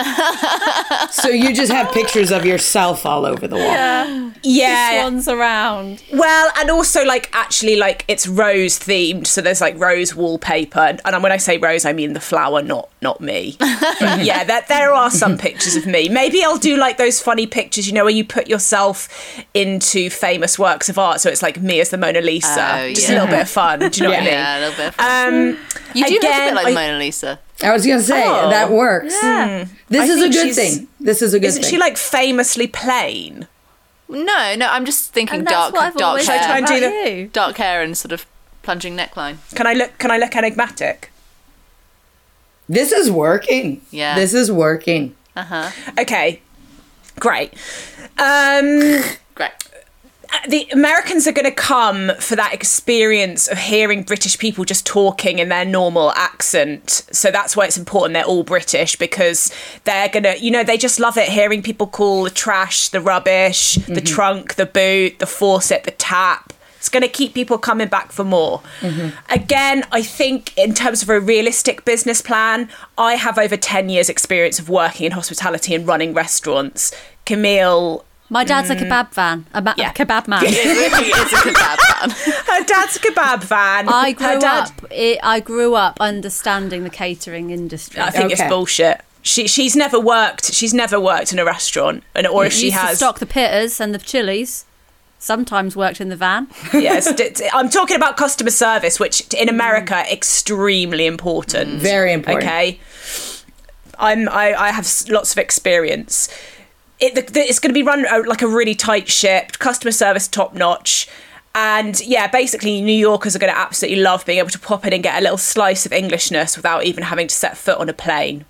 So you just have pictures of yourself all over the wall. Yeah, Yeah. Swans around. Well, and also like actually like it's rose themed, so there's like rose wallpaper, and, and when I say rose, I mean the flower, not not me. But yeah, there there are some pictures of me. Maybe I'll do like those funny pictures, you know, where you put yourself into famous works of art, so it's like me as the Mona Lisa, Oh, just yeah. a little bit of fun. Do you know what I mean? Yeah, a little bit. Of fun. Um, you do look a bit like I- the Mona Lisa. I was gonna say Oh. that works. Yeah. This I is a good thing. This is a good thing. isn't thing. she like famously plain? No, no, I'm just thinking And dark, dark always Should I try and do the- you. dark hair and sort of plunging neckline. Can I look? Can I look enigmatic? this is working. Yeah. This is working. Uh huh. Okay, great. Um, Great. The Americans are going to come for that experience of hearing British people just talking in their normal accent. So that's why it's important they're all British because they're going to, you know, they just love it hearing people call the trash the rubbish, the mm-hmm. trunk the boot, the faucet the tap. It's going to keep people coming back for more. Mm-hmm. Again, I think in terms of a realistic business plan, I have over 10 years' experience of working in hospitality and running restaurants. Camille My dad's a kebab mm. van. A, ma- Yeah. a kebab man. It really is a kebab man. her dad's a kebab van. I her grew dad, up. It, I grew up understanding the catering industry. I think it's bullshit. She she's never worked. She's never worked in a restaurant, and or if Used she to has, stock the pitters and the chilies. Sometimes worked in the van. yes. d- d- I'm talking about customer service, which in America mm. extremely important. Very important. Okay. I'm I, I have s- lots of experience. It, the, the, it's going to be run uh, like a really tight ship, customer service top notch. And yeah, basically, New Yorkers are going to absolutely love being able to pop in and get a little slice of Englishness without even having to set foot on a plane.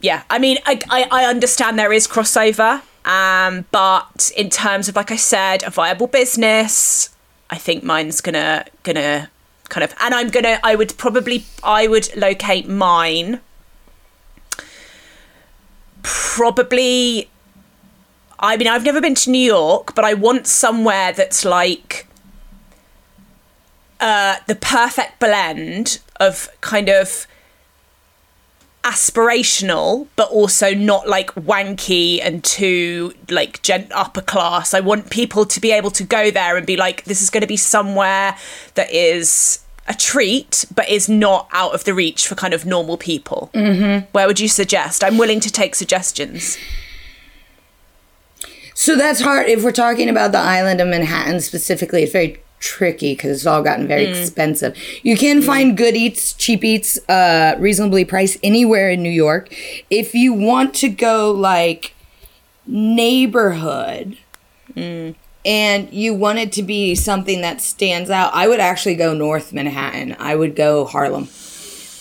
Yeah, I mean, I, I, I understand there is crossover, um, but in terms of, like I said, a viable business, I think mine's gonna gonna kind of, and I'm gonna, I would probably, I would locate mine probably I mean I've never been to New York, but I want somewhere that's like uh the perfect blend of kind of aspirational but also not like wanky and too like gent upper class. I want people to be able to go there and be like this is going to be somewhere that is a treat but is not out of the reach for kind of normal people. Mm-hmm. Where would you suggest? I'm willing to take suggestions. So that's hard. If we're talking about the island of Manhattan specifically, it's very tricky because it's all gotten very expensive. You can find good eats, cheap eats, uh, reasonably priced anywhere in New York. If you want to go like neighborhood and you want it to be something that stands out, I would actually go North Manhattan. I would go Harlem.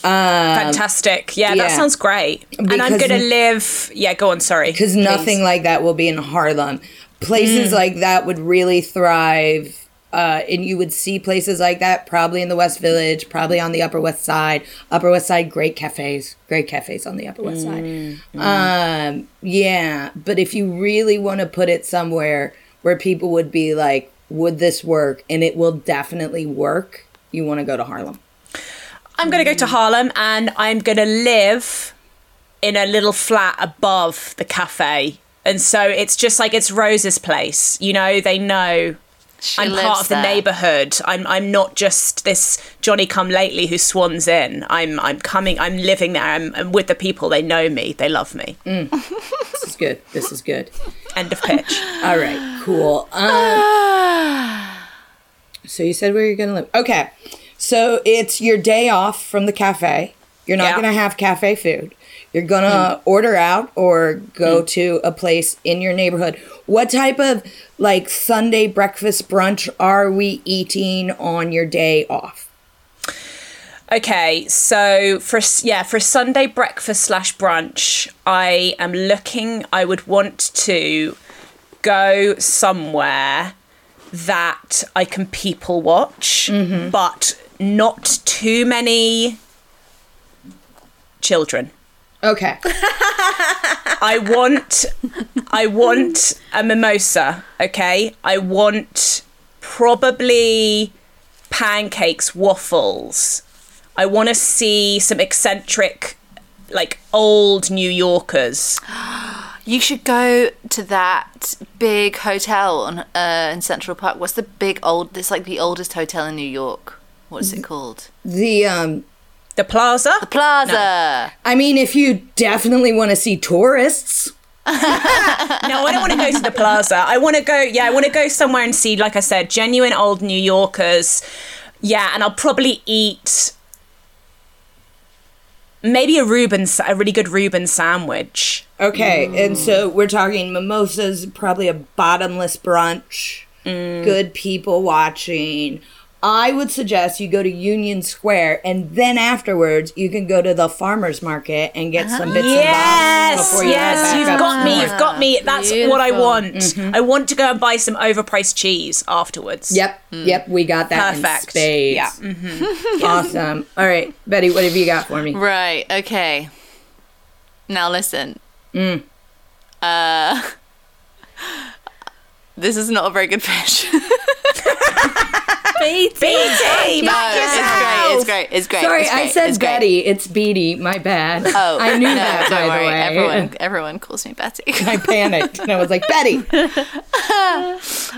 Fantastic. Yeah, that sounds great. and I'm going to live. Yeah, go on. Sorry. because nothing like that will be in Harlem. Places Mm. like that would really thrive, uh, and you would see places like that probably in the West Village, probably on the Upper West Side. Upper West Side, great cafes, great cafes on the Upper West Mm, Side. Um, yeah, but if you really want to put it somewhere where people would be like, "Would this work?" and it will definitely work, you want to go to Harlem. I'm going to go to Harlem and I'm going to live in a little flat above the cafe. And so it's just like it's Rose's place. You know, they know She I'm part of the there. neighborhood. I'm I'm not just this Johnny come lately who swans in. I'm I'm coming. I'm living there. I'm, I'm with the people. They know me. They love me. This is good. This is good. End of pitch. All right, cool. Um, so you said where you're gonna live. Okay, so it's your day off from the cafe. You're not Yeah. gonna have cafe food. You're gonna mm. order out or go mm. to a place in your neighborhood. What type of like Sunday breakfast brunch are we eating on your day off? Okay, so for yeah for a Sunday breakfast slash brunch, I am looking. I would want to go somewhere that I can people watch, mm-hmm. but not too many children. Okay, I want I want a mimosa, okay? I want probably pancakes, waffles. I want to see some eccentric like old New Yorkers. You should go to that big hotel on uh, in Central Park. What's the big old? It's like the oldest hotel in New York. What is it called? the um, The plaza? The Plaza. I mean, if you definitely want to see tourists, No, I don't want to go to the plaza. I want to go, yeah, I want to go somewhere and see, like I said, genuine old New Yorkers. Yeah, and I'll probably eat maybe a Reuben, a really good Reuben sandwich. Okay, mm. and so we're talking mimosas, probably a bottomless brunch, mm. good people watching. I would suggest you go to Union Square and then afterwards you can go to the farmers market and get some bits and bobs Yes, before you head yes, back you've got me. north. You've got me. That's what I Beautiful. want. Mm-hmm. I want to go and buy some overpriced cheese afterwards. Yep, mm. yep, we got that Perfect. in spades. Yeah. Mm-hmm. Awesome. All right, Betty, what have you got for me? Right. Okay. Now listen. Mm. Uh, this is not a very good pitch. Beattie. Beattie, back it's yourself. great. It's great. It's great. Sorry, it's great, I said it's great. Betty. It's Beattie. My bad. Oh, I knew no, that. Don't by worry. the way, Everyone, everyone calls me Betty. I panicked and I was like, Betty.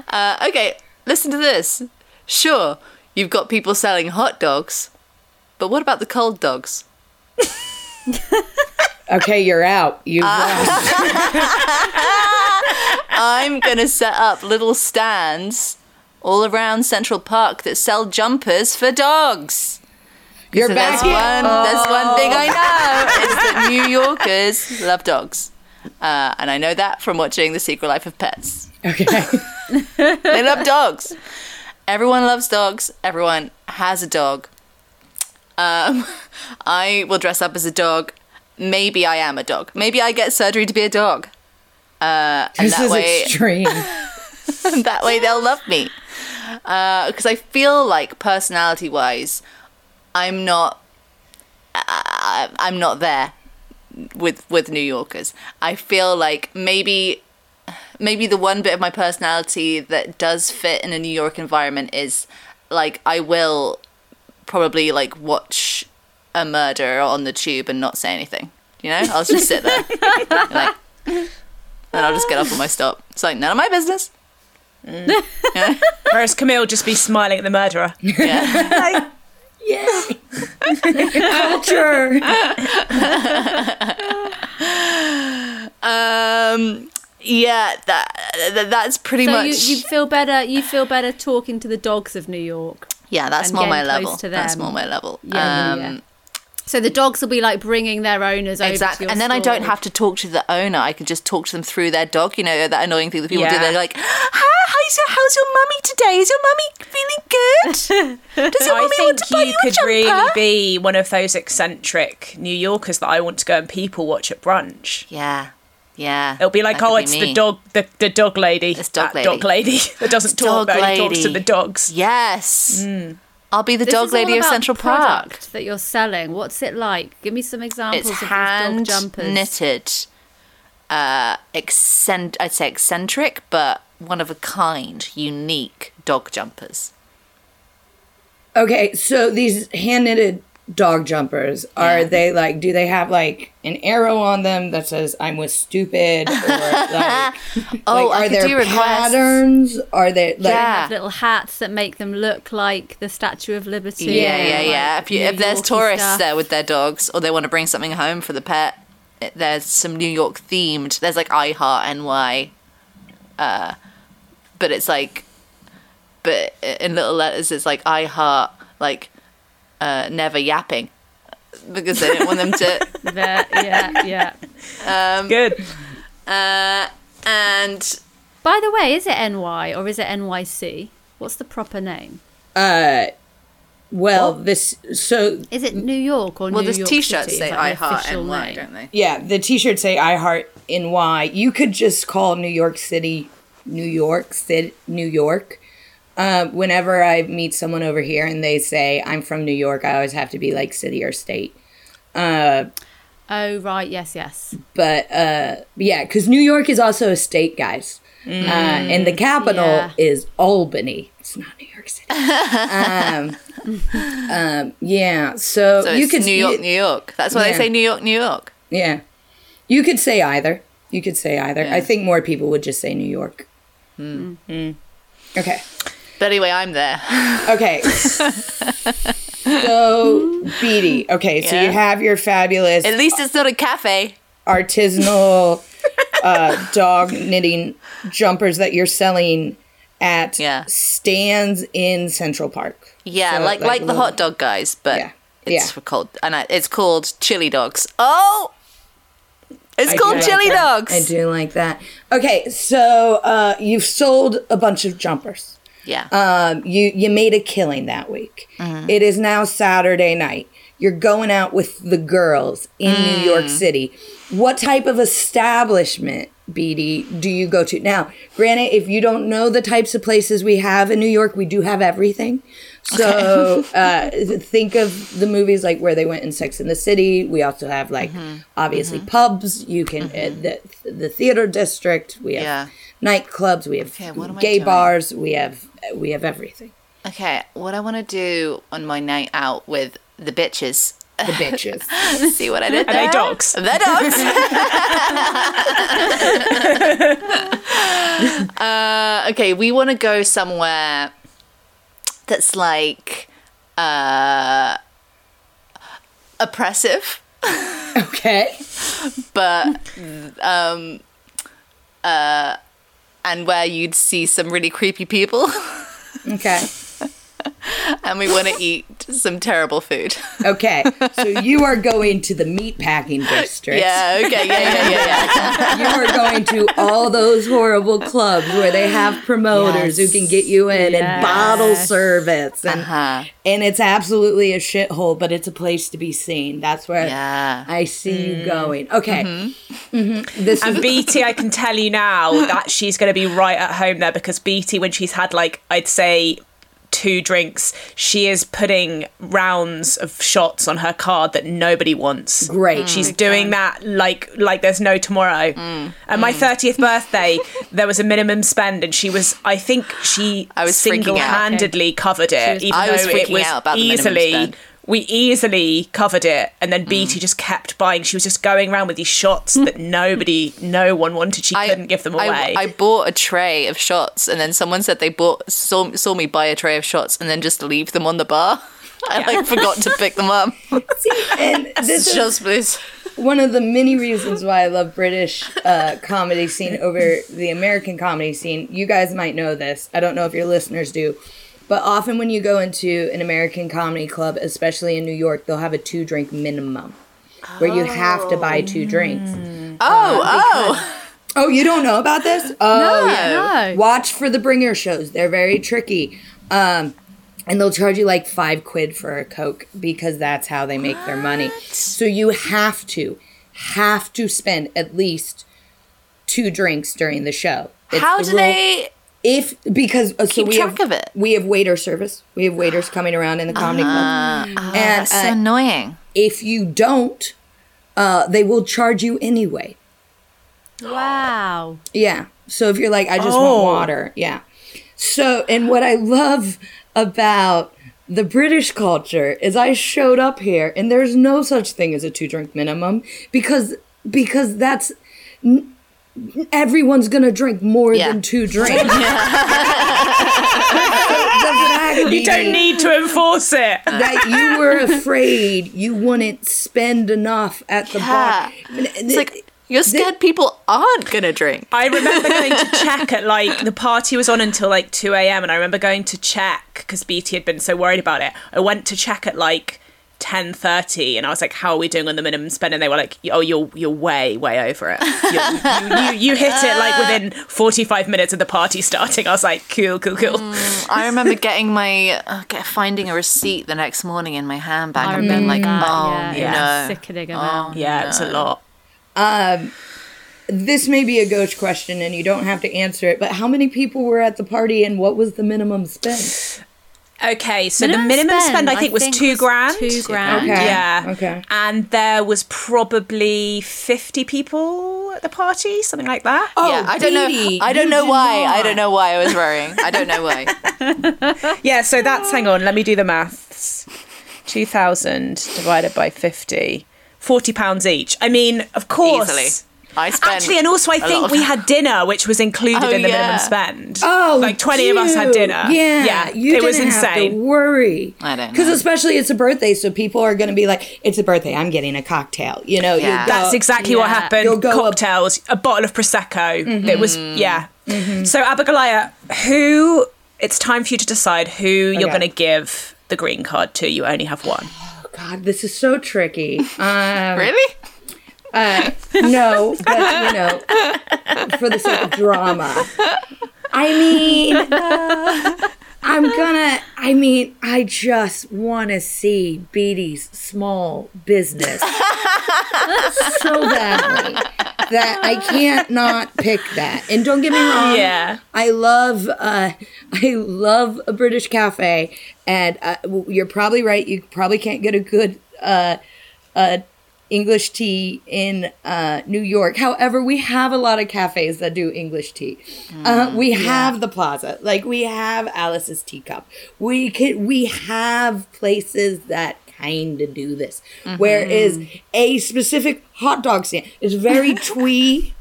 Uh, okay, listen to this. Sure, you've got people selling hot dogs, but what about the cold dogs? Okay, you're out. You lost. I'm gonna set up little stands all around Central Park that sell jumpers for dogs. You're So back. that's one. That's one thing I know is that New Yorkers love dogs, uh, and I know that from watching The Secret Life of Pets. Okay. They love dogs. Everyone loves dogs. Everyone has a dog. Um, I will dress up as a dog. Maybe I am a dog. Maybe I get surgery to be a dog. Uh, and This that is way, extreme. that way they'll love me. Uh, because I feel like personality-wise, I'm not. I, I'm not there with with New Yorkers. I feel like maybe maybe the one bit of my personality that does fit in a New York environment is like I will probably like watch a murder on the tube and not say anything. You know, I'll just sit there, and, like, and I'll just get up on my stop. It's like none of my business. Yeah. Whereas Camille would just be smiling at the murderer. Yeah. Yay. Culture. Um. Yeah. That, that that's pretty So much. you, you feel better. You feel better talking to the dogs of New York. yeah, that's more my level. to That's more my level. Yeah, yeah, um, yeah. So the dogs will be like bringing their owners over. Exactly. And then I don't have to talk to the owner. I can just talk to them through their dog. You know, that annoying thing that people do. They're like, Hi, how's your, how's your mummy today? Is your mummy feeling good? Does your I mummy want think to buy you you a could jumper? really be one of those eccentric New Yorkers that I want to go and people watch at brunch. Yeah. Yeah. It'll be like, oh, be it's me. the dog, the, the dog lady, It's dog that lady. dog lady that doesn't talk, dog but only talks to the dogs. Yes. Mm. I'll be the This dog lady of Central Park. that you're selling. What's it like? Give me some examples It's of hand dog jumpers. knitted, uh, accent. I'd say eccentric, but one of a kind, unique dog jumpers. Okay, so these hand knitted dog jumpers are Yeah. they like? Do they have like an arrow on them that says "I'm with stupid"? Or like, Oh, like, are there do requests. patterns? Are they like? Yeah. Have little hats that make them look like the Statue of Liberty. Yeah, and, yeah, like, yeah. If you New if there's Yorky tourists stuff. there with their dogs, or they want to bring something home for the pet, it, there's some New York themed. There's like I Heart NY, uh, but it's like, but in little letters it's like I Heart like, uh, never yapping, because they didn't want them to. There- yeah, yeah. Good. Uh, and By the way, is it NY or is it NYC? What's the proper name? Uh, well, this so Is it New York or well, New there's York T-shirts City? say Is that I Heart NY, name? don't they? yeah, the T-shirts say "I Heart NY." You could just call New York City, New York City, New York. Uh, whenever I meet someone over here and they say I'm from New York, I always have to be like city or state. Uh, Oh right, yes, yes. but uh, yeah, because New York is also a state, guys, uh, and the capital Yeah. is Albany. It's not New York City. um, um, yeah, so, So you it's could New York, you- New York. That's why Yeah. they say New York, New York. Yeah. You could say either. You could say either. Yeah. I think more people would just say New York. Hmm. Okay. But anyway, I'm there. Okay. so, Beattie. Okay, so Yeah. you have your fabulous At least it's not a cafe. artisanal uh, dog knitting jumpers that you're selling at Yeah. stands in Central Park. Yeah, So, like like, the little- hot dog guys, but Yeah. it's Yeah. called and I, it's called chili dogs. Oh, it's I called chili like dogs. I do like that. Okay, so uh, you've sold a bunch of jumpers. Yeah, Um, you you made a killing that week. It is now Saturday night. You're going out with the girls in New York City. What type of establishment, Beattie, do you go to? Now, granted, if you don't know the types of places we have in New York, we do have everything. So uh, think of the movies like where they went in Sex in the City. We also have like obviously pubs. You can uh, the the theater district. We have Yeah. Nightclubs. We have Okay, what am I gay bars. We have we have everything. okay. What I want to do on my night out with the bitches. The bitches. See what I did Are there? they dogs? They're dogs. uh, okay, we want to go somewhere that's like uh, oppressive. okay. but um uh and where you'd see some really creepy people Okay. and we want to eat some terrible food Okay. So you are going to the meat packing district. yeah okay yeah yeah yeah, yeah. You are going to all those horrible clubs where they have promoters who can get you in and bottle service and uh-huh and it's absolutely a shithole, but it's a place to be seen. That's where yeah I see you going. Okay. Mhm. This And is Beattie, I can tell you now that she's going to be right at home there because Beattie, when she's had like, I'd say two drinks, she is putting rounds of shots on her card that nobody wants. great. She's doing that like like there's no tomorrow. Mm. At my 30th birthday, there was a minimum spend, and she was, I think she I was freaking out. single-handedly covered it, was- even I was though it freaking was out about the minimum easily. Spend. We easily covered it, and then Mm. Just kept buying. She was just going around with these shots that nobody, no one wanted. She couldn't give them away. I, bought a tray of shots and then someone said they bought saw, saw me buy a tray of shots and then just leave them on the bar I like forgot to pick them up. and this is Shots, please. one of the many reasons why I love British uh, comedy scene over the American comedy scene. You guys might know this. I don't know if your listeners do. But often when you go into an American comedy club, especially in New York, they'll have a two drink minimum where you have to buy two drinks. Oh, oh. Oh, you don't know about this? Oh, yeah. No. Watch for the bringer shows. They're very tricky. Um, and they'll charge you like five quid for a Coke because that's how they make their money. So you have to, have to spend at least two drinks during the show. It's How the do rule. they? If because uh, so Keep we track have of it? we have waiter service. We have waiters coming around in the comedy club, and That's so uh, annoying. if you don't, uh, they will charge you anyway. Wow. Yeah. So if you're like, I just Oh. want water, yeah. So, and what I love about the British culture is I showed up here and there's no such thing as a two drink minimum because because that's n- everyone's gonna drink more Yeah. than two drinks. You don't need to enforce it. that you were afraid you wouldn't spend enough at the Yeah. bar. It's like you're scared people aren't gonna drink. I remember going to check at like the party was on until like 2 a.m. and I remember going to check because Beattie had been so worried about it. I went to check at like 10:30 and I was like, "How are we doing on the minimum spend?" And they were like, "Oh, you're you're way way over it. You, you, you, you hit it like within 45 minutes of the party starting." I was like, "Cool, cool, cool." I remember getting my uh, finding a receipt the next morning in my handbag I and being like, remember that, oh yeah, no, yeah. Sickening amount. yeah, it was a lot. this may be a ghost question and you don't have to answer it, but how many people were at the party and what was the minimum spend? Okay, so Minimum the minimum spend, spend, I I think was think, two was grand. two grand. Okay. Yeah. Okay. And there was probably 50 people at the party, something like that. Oh, yeah, I don't know. I don't you know did why. I don't know why I was worrying. I don't know why. Yeah, so that's, hang on, let me do the maths. 2,000 divided by 50. 40 pounds each. I mean, of course. Easily. I spent Actually, and also I think we had dinner, which was included Oh, in the yeah. minimum spend. Oh, like twenty of us had dinner. Yeah, yeah, you it was didn't have to insane. worry. I don't Because especially it's a birthday, so people are going to be like, "It's a birthday. I'm getting a cocktail." You know, Yeah. go, That's exactly what happened. You'll go up- Cocktails, a bottle of prosecco. Mm-hmm. It was yeah. So Abigail, who? It's time for you to decide who you're going to give the green card to. You only have one. God, this is so tricky. Um, really. Uh, no, but you know, for the sake of drama. I mean, I'm gonna. I mean, I just want to see Beattie's small business so badly that I can't not pick that. And don't get me wrong. Yeah. I love uh, I love a British cafe, and uh, you're probably right. You probably can't get a good uh, uh, English tea in uh, New York. However, we have a lot of cafes that do English tea. uh, we have the Plaza, like we have Alice's Teacup. We could we have places that kind of do this. Whereas a specific hot dog stand is very twee.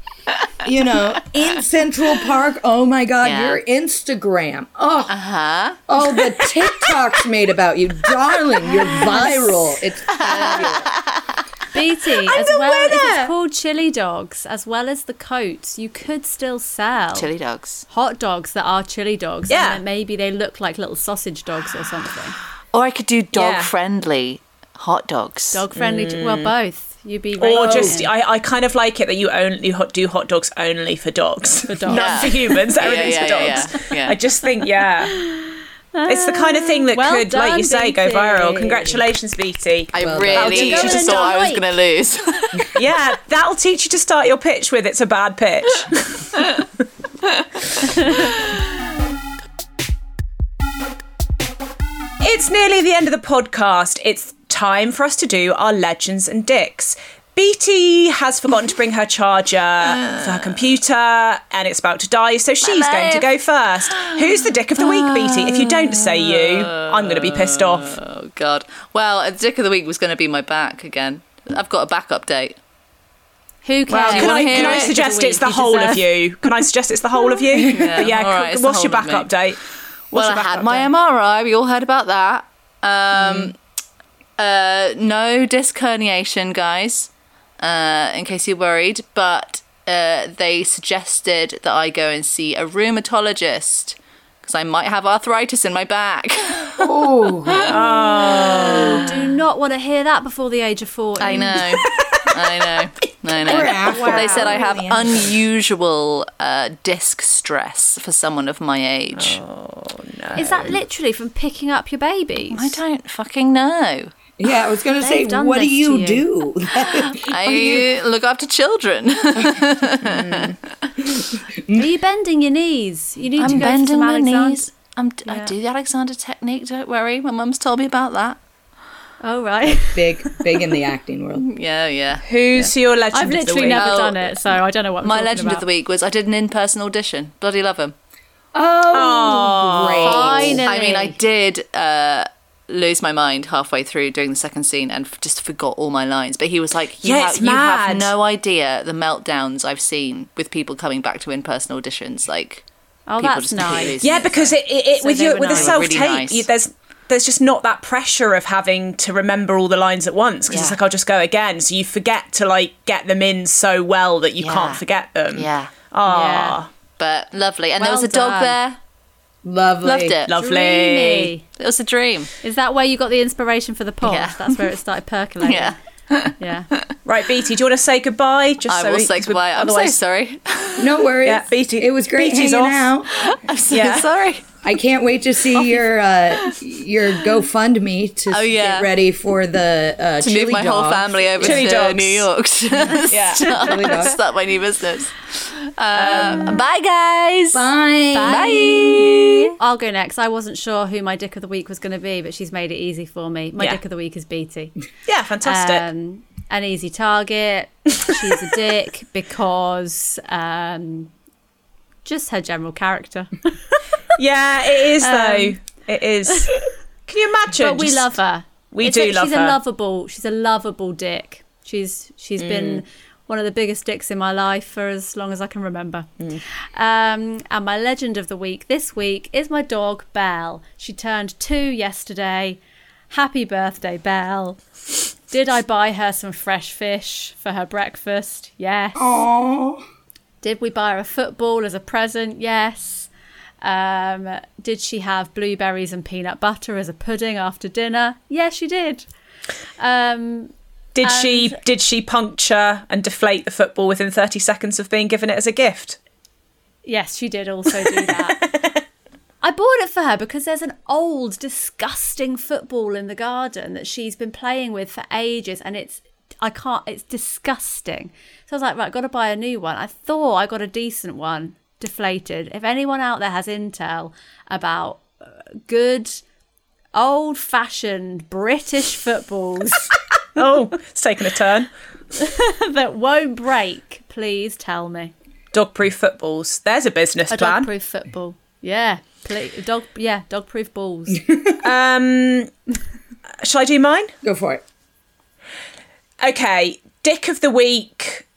You know, in Central Park. Oh my God, Yeah. your Instagram. Oh, uh-huh. Oh, the TikToks made about you, darling. You're viral. It's fabulous. Beattie, as the well if winner. it's called chili dogs, as well as the coats, you could still sell Chili dogs. hot dogs that are chili dogs. Yeah. and maybe they look like little sausage dogs or something. Or I could do dog Yeah. friendly hot dogs. Dog friendly. Mm. Well, both. You'd be Or just. I, I kind of like it that you only hot, do hot dogs only for dogs, for dogs. not for humans. Everything's yeah, for yeah, dogs. yeah, yeah. I just think, yeah, it's the kind of thing that Well could, like you done, say, go viral. Congratulations, Beattie. I Well, really that'll teach you to just start- thought I was going to lose. yeah, that'll teach you to start your pitch with. It's a bad pitch. it's nearly the end of the podcast. It's time for us to do our legends and dicks. Beattie has forgotten to bring her charger for her computer and it's about to die, so she's going to go first. Who's the dick of the week, Beattie? If you don't say you, I'm going to be pissed off. oh, God. Well, the dick of the week was going to be my back again. I've got a back update. Who cares? Well, can I, can I suggest it's the whole of you? Can I suggest it's the whole of you? yeah, but yeah right, what's your back update? What's well, I had my? MRI. We all heard about that. Um, uh, no disc herniation, guys, uh, in case you're worried. But uh, they suggested that I go and see a rheumatologist because I might have arthritis in my back. Oh, Do not want to hear that before the age of 40. I know. I know. I know. We're They said I have Really unusual uh, disc stress for someone of my age. Oh, no. Is that literally from picking up your babies? I don't fucking know. Yeah. I was gonna say, what do you, you. do? I look after children. Are you bending your knees? You need to I'm go bending for my Alexander. knees. I'm, I do the Alexander technique. Don't worry. My mum's told me about that. Oh, right. big, big in the acting world. Yeah, yeah. Who's your legend of the week? I've of the literally week? never Oh. done it, so I don't know what I'm My legend about. of the week was I did an in-person audition. Bloody love him. Oh, great. Finally. I mean, I did uh, lose my mind halfway through doing the second scene and f- just forgot all my lines. But he was like, "You, Yeah, have, you have no idea the meltdowns I've seen with people coming back to in-person auditions. Like, Oh, that's nice. Yeah, it. because it, it, it So with your with a nice. They were self really tape, nice. there's there's just not that pressure of having to remember all the lines at once because it's like I'll just go again. So you forget to like get them in so well that you Yeah. can't forget them. yeah, Ah, but lovely. And there was a dog done. there. Lovely. Loved it. lovely. Dreamy. It was a dream. Is that where you got the inspiration for the pod? Yeah. That's where it started percolating. Yeah. Yeah. Right, Beattie, do you want to say goodbye? Just I so will we- say 'cause we- goodbye. I'm so sorry. No worries. Yeah, Beattie it was great Beattie's hanging off. out. I'm so Yeah. sorry. I can't wait to see your uh, your GoFundMe to Oh, yeah. get ready for the uh, To move my whole family over Chili to dogs. New York to Yeah. start, start my new business. Um, bye, guys. Bye. Bye. I'll go next. I wasn't sure who my dick of the week was going to be, but she's made it easy for me. My Yeah. dick of the week is Beattie. Yeah, fantastic. Um, an easy target. She's a dick because um, just her general character. yeah, it is though. It is. Can you imagine? um, But we Just- love her. We It's do a- love she's her. a lovable. She's a lovable dick. She's she's been one of the biggest dicks in my life for as long as I can remember. Um, and my legend of the week this week is my dog Belle. She turned two yesterday. Happy birthday, Belle. Did I buy her some fresh fish for her breakfast? Yes. Oh, Did we buy her a football as a present? Yes. Um, did she have blueberries and peanut butter as a pudding after dinner? Yes, she did. Um, Did she did she puncture and deflate the football within 30 seconds of being given it as a gift? yes, she did also do that. I bought it for her because there's an old, disgusting football in the garden that she's been playing with for ages, and it's I can't. It's disgusting. So I was like, right, got to buy a new one. I thought I got a decent one, deflated. If anyone out there has intel about uh, good, old-fashioned British footballs Oh, it's taken a turn. that won't break, please tell me. Dog-proof footballs. There's a business A plan. dog-proof football. Yeah, please, dog. Yeah, dog-proof balls. Um, shall I do mine? go for it. Okay, Dick of the Week.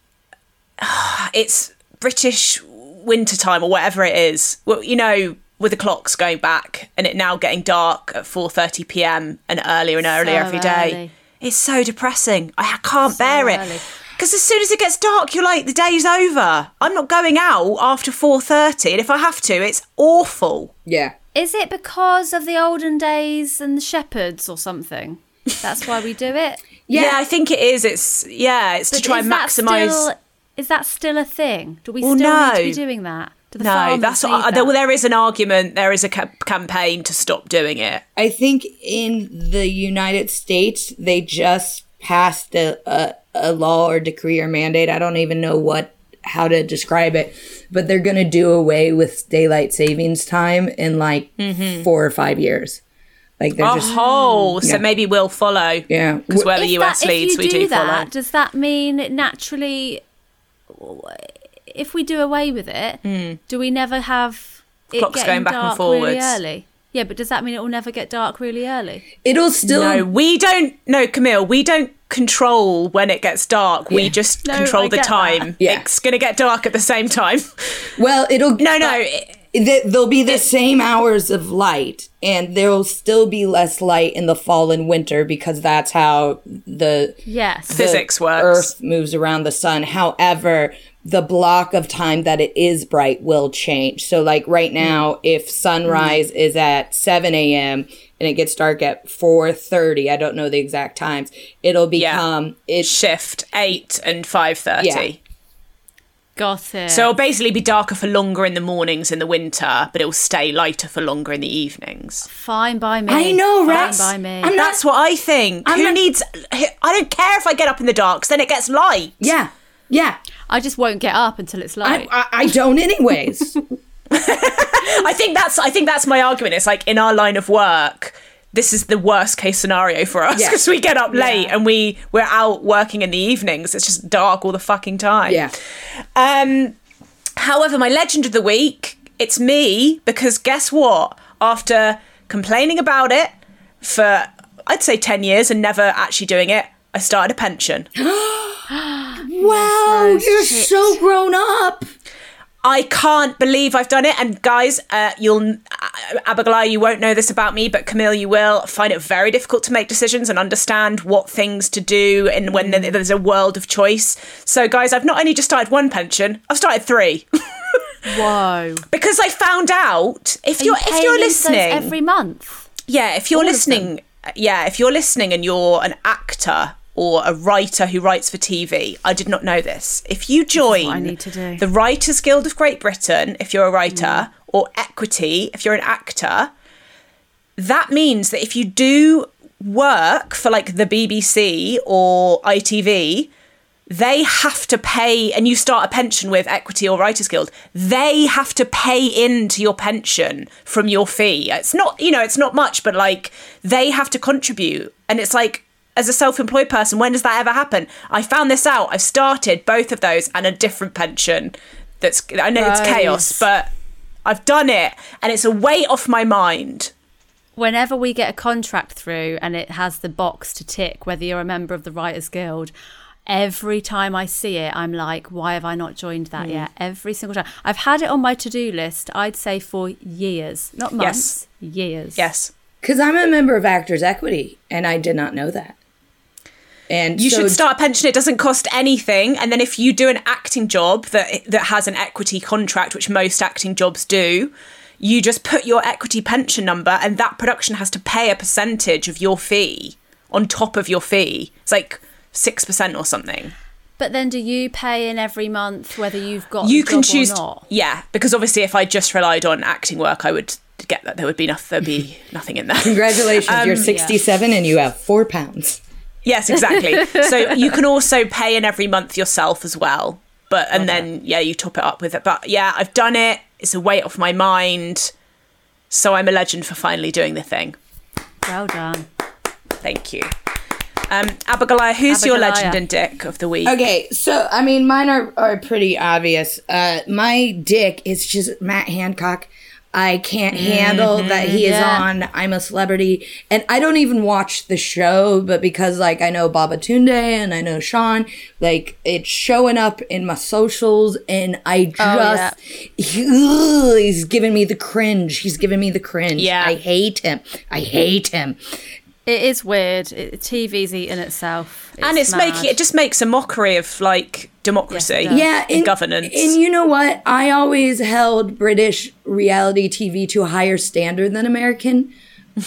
It's British wintertime or whatever it is. Well, you know, with the clocks going back and it now getting dark at 4:30 p.m. and earlier and earlier So every day. early. It's so depressing. I can't bear early. it. Because as soon as it gets dark, you're like, the day's over. I'm not going out after 4:30, and if I have to, it's awful. Yeah. Is it because of the olden days and the shepherds or something? That's why we do it. Yeah, I think it is. It's yeah, it's to try is and that maximise. Still, is that still a thing? Do we Well, still need to be doing that? Do the No, that's need what, uh, that? there, well, there is an argument. There is a ca- campaign to stop doing it. I think in the United States they just passed a, a, a law or decree or mandate. I don't even know what how to describe it, but they're going to do away with daylight savings time in like mm-hmm. four or five years. Like they're just oh, so maybe we'll follow. yeah. Because where the US that, leads, if you we do, do, that, follow. does that mean naturally? If we do away with it, hmm. do we never have it. Clocks getting going back and dark really early? Yeah, but does that mean it will never get dark really early? It'll still No, we don't. No, Camille, we don't control when it gets dark. We just No, control I the time. that. Yeah. It's gonna get dark at the same time. well, it'll No, no. it- Th- There'll be the same hours of light, and there'll still be less light in the fall and winter because that's how the Yes. the Physics works. Earth moves around the sun. However, the block of time that it is bright will change. So, like right mm. now, if sunrise mm. is at 7 a.m. and it gets dark at 4:30, I don't know the exact times. It'll Yeah. become it. Shift eight and five thirty. Yeah. Got it. So it'll basically be darker for longer in the mornings in the winter, but it'll stay lighter for longer in the evenings. fine by me. I know, right? fine by me. I'm not- That's what I think. I'm Who not- needs? I don't care if I get up in the dark, 'cause then it gets light. Yeah, yeah. I just won't get up until it's I, light. I, I don't, anyways. I think that's. I think that's my argument. It's like in our line of work. This is the worst case scenario for us Yeah. because we get up late and we we're out working in the evenings. It's just dark all the fucking time. yeah. Um, however, my legend of the week, it's me because guess what? After complaining about it for I'd say 10 years and never actually doing it, I started a pension. Wow, you're chicks. so grown up. I can't believe I've done it. And guys, uh, you'll, uh, Abigail, you won't know this about me, but Camille, you will find it very difficult to make decisions and understand what things to do and when there- there's a world of choice. So, guys, I've not only just started one pension, I've started three. Whoa. because I found out if Are you're you if you're listening every month. Yeah, if you're All listening, yeah, if you're listening and you're an actor or a writer who writes for TV, I did not know this. If you join I need to do. the Writers Guild of Great Britain, if you're a writer, mm. or Equity, if you're an actor, that means that if you do work for like the BBC or ITV, they have to pay, and you start a pension with Equity or Writers Guild, they have to pay into your pension from your fee. It's not, you know, it's not much, but like they have to contribute. And it's like, as a self employed person, when does that ever happen? I found this out. I've started both of those and a different pension. That's, I know it's chaos, but I've done it and it's a weight off my mind. Whenever we get a contract through and it has the box to tick whether you're a member of the Writers Guild, every time I see it, I'm like, why have I not joined Mm. that yet? Every single time. I've had it on my to do list, I'd say for years, not months, years. Yes. Because I'm a member of Actors Equity, and I did not know that. And You so, should start a pension. It doesn't cost anything, and then if you do an acting job that that has an equity contract, which most acting jobs do, you just put your equity pension number, and that production has to pay a percentage of your fee on top of your fee. It's like six percent or something. But then do you pay in every month whether you've got You the can choose, or not? yeah, because obviously, if I just relied on acting work, I would get that there would be nothing. There'd be nothing in there. Congratulations, Um, you're 67 and you have four pounds. Yes, exactly. so you can also pay in every month yourself as well. But and then yeah, you top it up with it. But yeah, I've done it. It's a weight off my mind. So I'm a legend for finally doing the thing. Well done. Thank you. Um, Abigail, who's your legend and dick of the week? Okay, so I mean, mine are, are pretty obvious. Uh, my dick is just Matt Hancock. I can't handle that he is yeah. on I'm a Celebrity, and I don't even watch the show, but because like I know Babatunde and I know Sean, like it's showing up in my socials, and I oh, just ugh, he's giving me the cringe. He's giving me the cringe. Yeah. I hate him. I hate him. It is weird. It, TV's eating itself. and it's mad. making it just makes a mockery of like democracy. Yes, yeah, and governance. And you know what? I always held British reality TV to a higher standard than American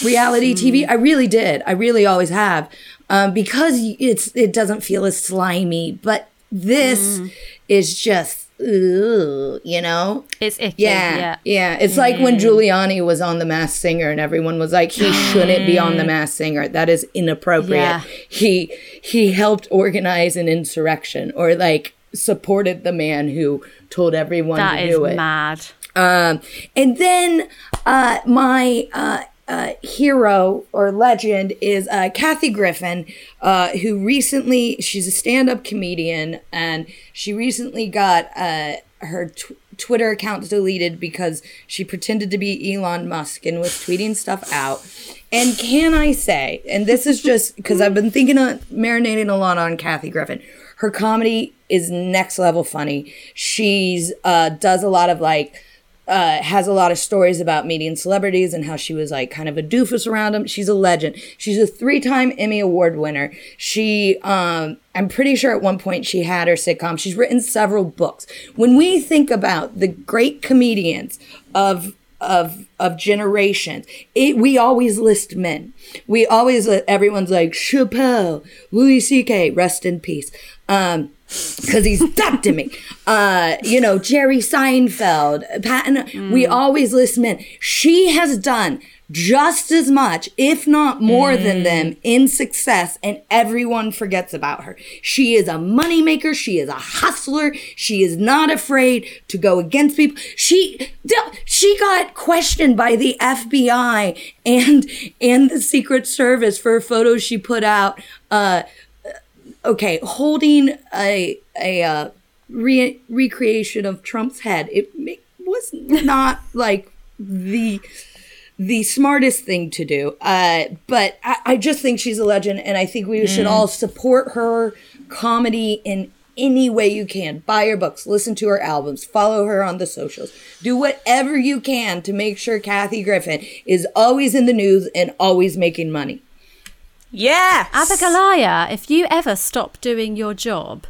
reality TV. I really did. I really always have, um, because it's it doesn't feel as slimy. But this is just, you know. It's icky. Yeah, Yeah. yeah. It's like when Giuliani was on The Masked Singer, and everyone was like, "He shouldn't be on The Masked Singer. That is inappropriate." Yeah. He he helped organize an insurrection, or like supported the man who told everyone That to is do it. mad. Um, and then uh, my uh, uh, hero or legend is uh, Kathy Griffin, uh, who recently she's a stand-up comedian, and she recently got uh, her tw- Twitter account deleted because she pretended to be Elon Musk and was tweeting stuff out. And can I say, and this is just because I've been thinking of marinating a lot on Kathy Griffin. Her comedy is next level funny. She's uh, does a lot of like uh, has a lot of stories about meeting celebrities and how she was like kind of a doofus around them. She's a legend. She's a three-time Emmy Award winner. She, um, I'm pretty sure at one point she had her sitcom. She's written several books. When we think about the great comedians of of of generations. It, we always list men. We always everyone's like Chappelle, Louis C.K. Rest in peace. Um, because he's to me. Uh, you know, Jerry Seinfeld, Patton. Mm. We always list men. She has done just as much, if not more mm. than them in success, and everyone forgets about her. She is a moneymaker. She is a hustler. She is not afraid to go against people. She she got questioned by the FBI and and the Secret Service for photos she put out. Uh, okay, holding a a uh, re- recreation of Trump's head. It was not like the the smartest thing to do. Uh, but I, I, just think she's a legend, and I think we mm. should all support her comedy in any way you can. Buy her books, listen to her albums, follow her on the socials. Do whatever you can to make sure Kathy Griffin is always in the news and always making money. Yes. Abigoliah, if you ever stop doing your job,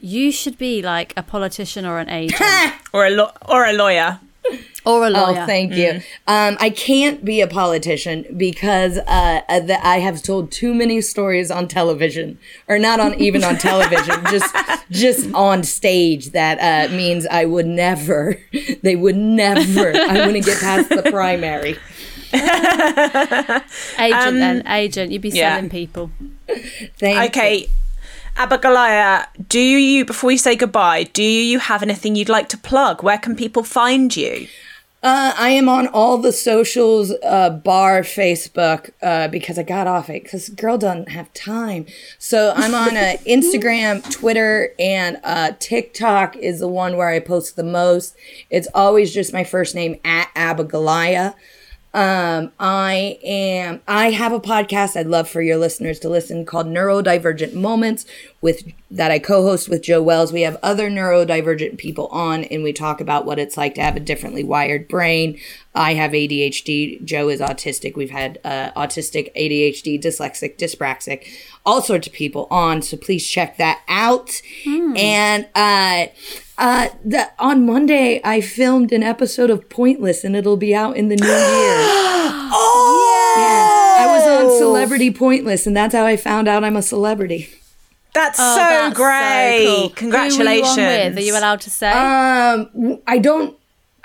you should be like a politician or an agent. or a lo- or a lawyer. Or a lawyer. Oh, thank you. Mm. Um, I can't be a politician because uh, uh I have told too many stories on television, or not on even on television, just just on stage. That uh, means I would never. They would never. I wouldn't get past the primary. agent um, then agent you'd be selling yeah. people Thank okay you. Abigoliah, do you before we say goodbye, do you have anything you'd like to plug? Where can people find you? Uh, I am on all the socials, uh, bar Facebook, uh, because I got off it because girl doesn't have time. So I'm on uh, Instagram, Twitter, and uh, TikTok is the one where I post the most. It's always just my first name at Abigoliah. Um, I am, I have a podcast I'd love for your listeners to listen called Neurodivergent Moments with that I co-host with Joe Wells. We have other neurodivergent people on and we talk about what it's like to have a differently wired brain. I have ADHD. Joe is autistic. We've had uh, autistic, ADHD, dyslexic, dyspraxic, all sorts of people on. So please check that out. Mm. And uh, uh, the, on Monday, I filmed an episode of Pointless, and it'll be out in the new year. oh, yeah. I was on Celebrity Pointless, and that's how I found out I'm a celebrity. That's oh, so that's great! So cool. Congratulations. Are you allowed to say? Um, I don't.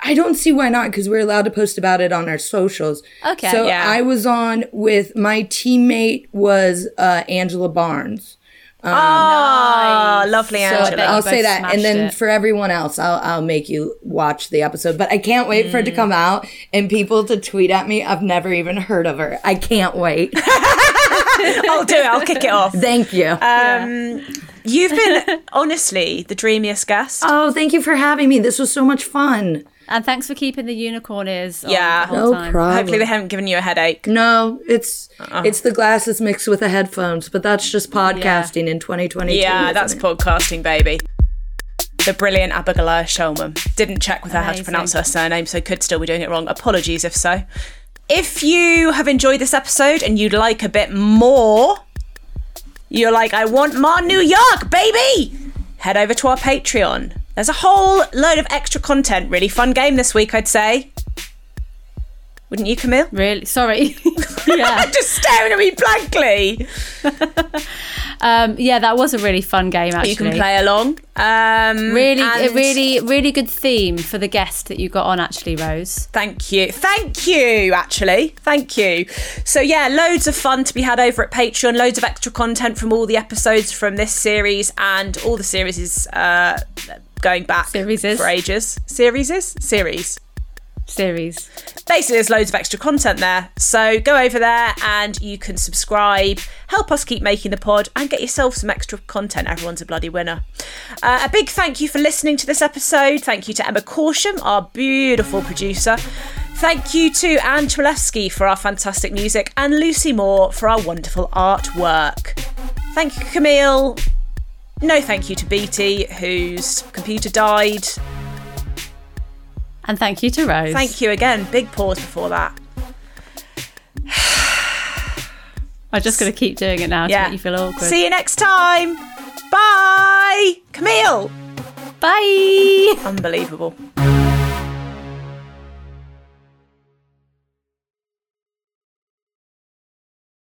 I don't see why not because we're allowed to post about it on our socials. Okay. So yeah. I was on with my teammate was uh, Angela Barnes. Um, oh, nice. lovely, Angela. So I'll say that, and then it. for everyone else, I'll I'll make you watch the episode. But I can't wait mm. for it to mm. come out and people to tweet at me. I've never even heard of her. I can't wait. I'll do it. I'll kick it off. Thank you. Um, yeah. You've been honestly the dreamiest guest. Oh, thank you for having me. This was so much fun. And thanks for keeping the unicorn ears. Yeah, no time. problem. Hopefully they haven't given you a headache. No, it's uh-uh. it's the glasses mixed with the headphones, but that's just podcasting yeah. in 2022. Yeah, that's it? podcasting, baby. The brilliant Abigail Shulman. Didn't check with her Amazing. how to pronounce her surname, so could still be doing it wrong. Apologies if so. If you have enjoyed this episode and you'd like a bit more, you're like, I want more New York, baby! Head over to our Patreon there's a whole load of extra content. Really fun game this week, I'd say. Wouldn't you, Camille? Really? Sorry. yeah. Just staring at me blankly. um, yeah, that was a really fun game. Actually, you can play along. Um, really, a really, really good theme for the guest that you got on. Actually, Rose. Thank you, thank you. Actually, thank you. So yeah, loads of fun to be had over at Patreon. Loads of extra content from all the episodes from this series and all the series is. Uh, going back series for ages. Series is series. Series. Basically, there's loads of extra content there. So go over there and you can subscribe, help us keep making the pod, and get yourself some extra content. Everyone's a bloody winner. Uh, a big thank you for listening to this episode. Thank you to Emma Corsham, our beautiful producer. Thank you to Anne Trelevsky for our fantastic music and Lucy Moore for our wonderful artwork. Thank you, Camille. No thank you to Beattie, whose computer died. And thank you to Rose. Thank you again. Big pause before that. I'm just going to keep doing it now to make you feel awkward. See you next time. Bye. Camille. Bye. Unbelievable.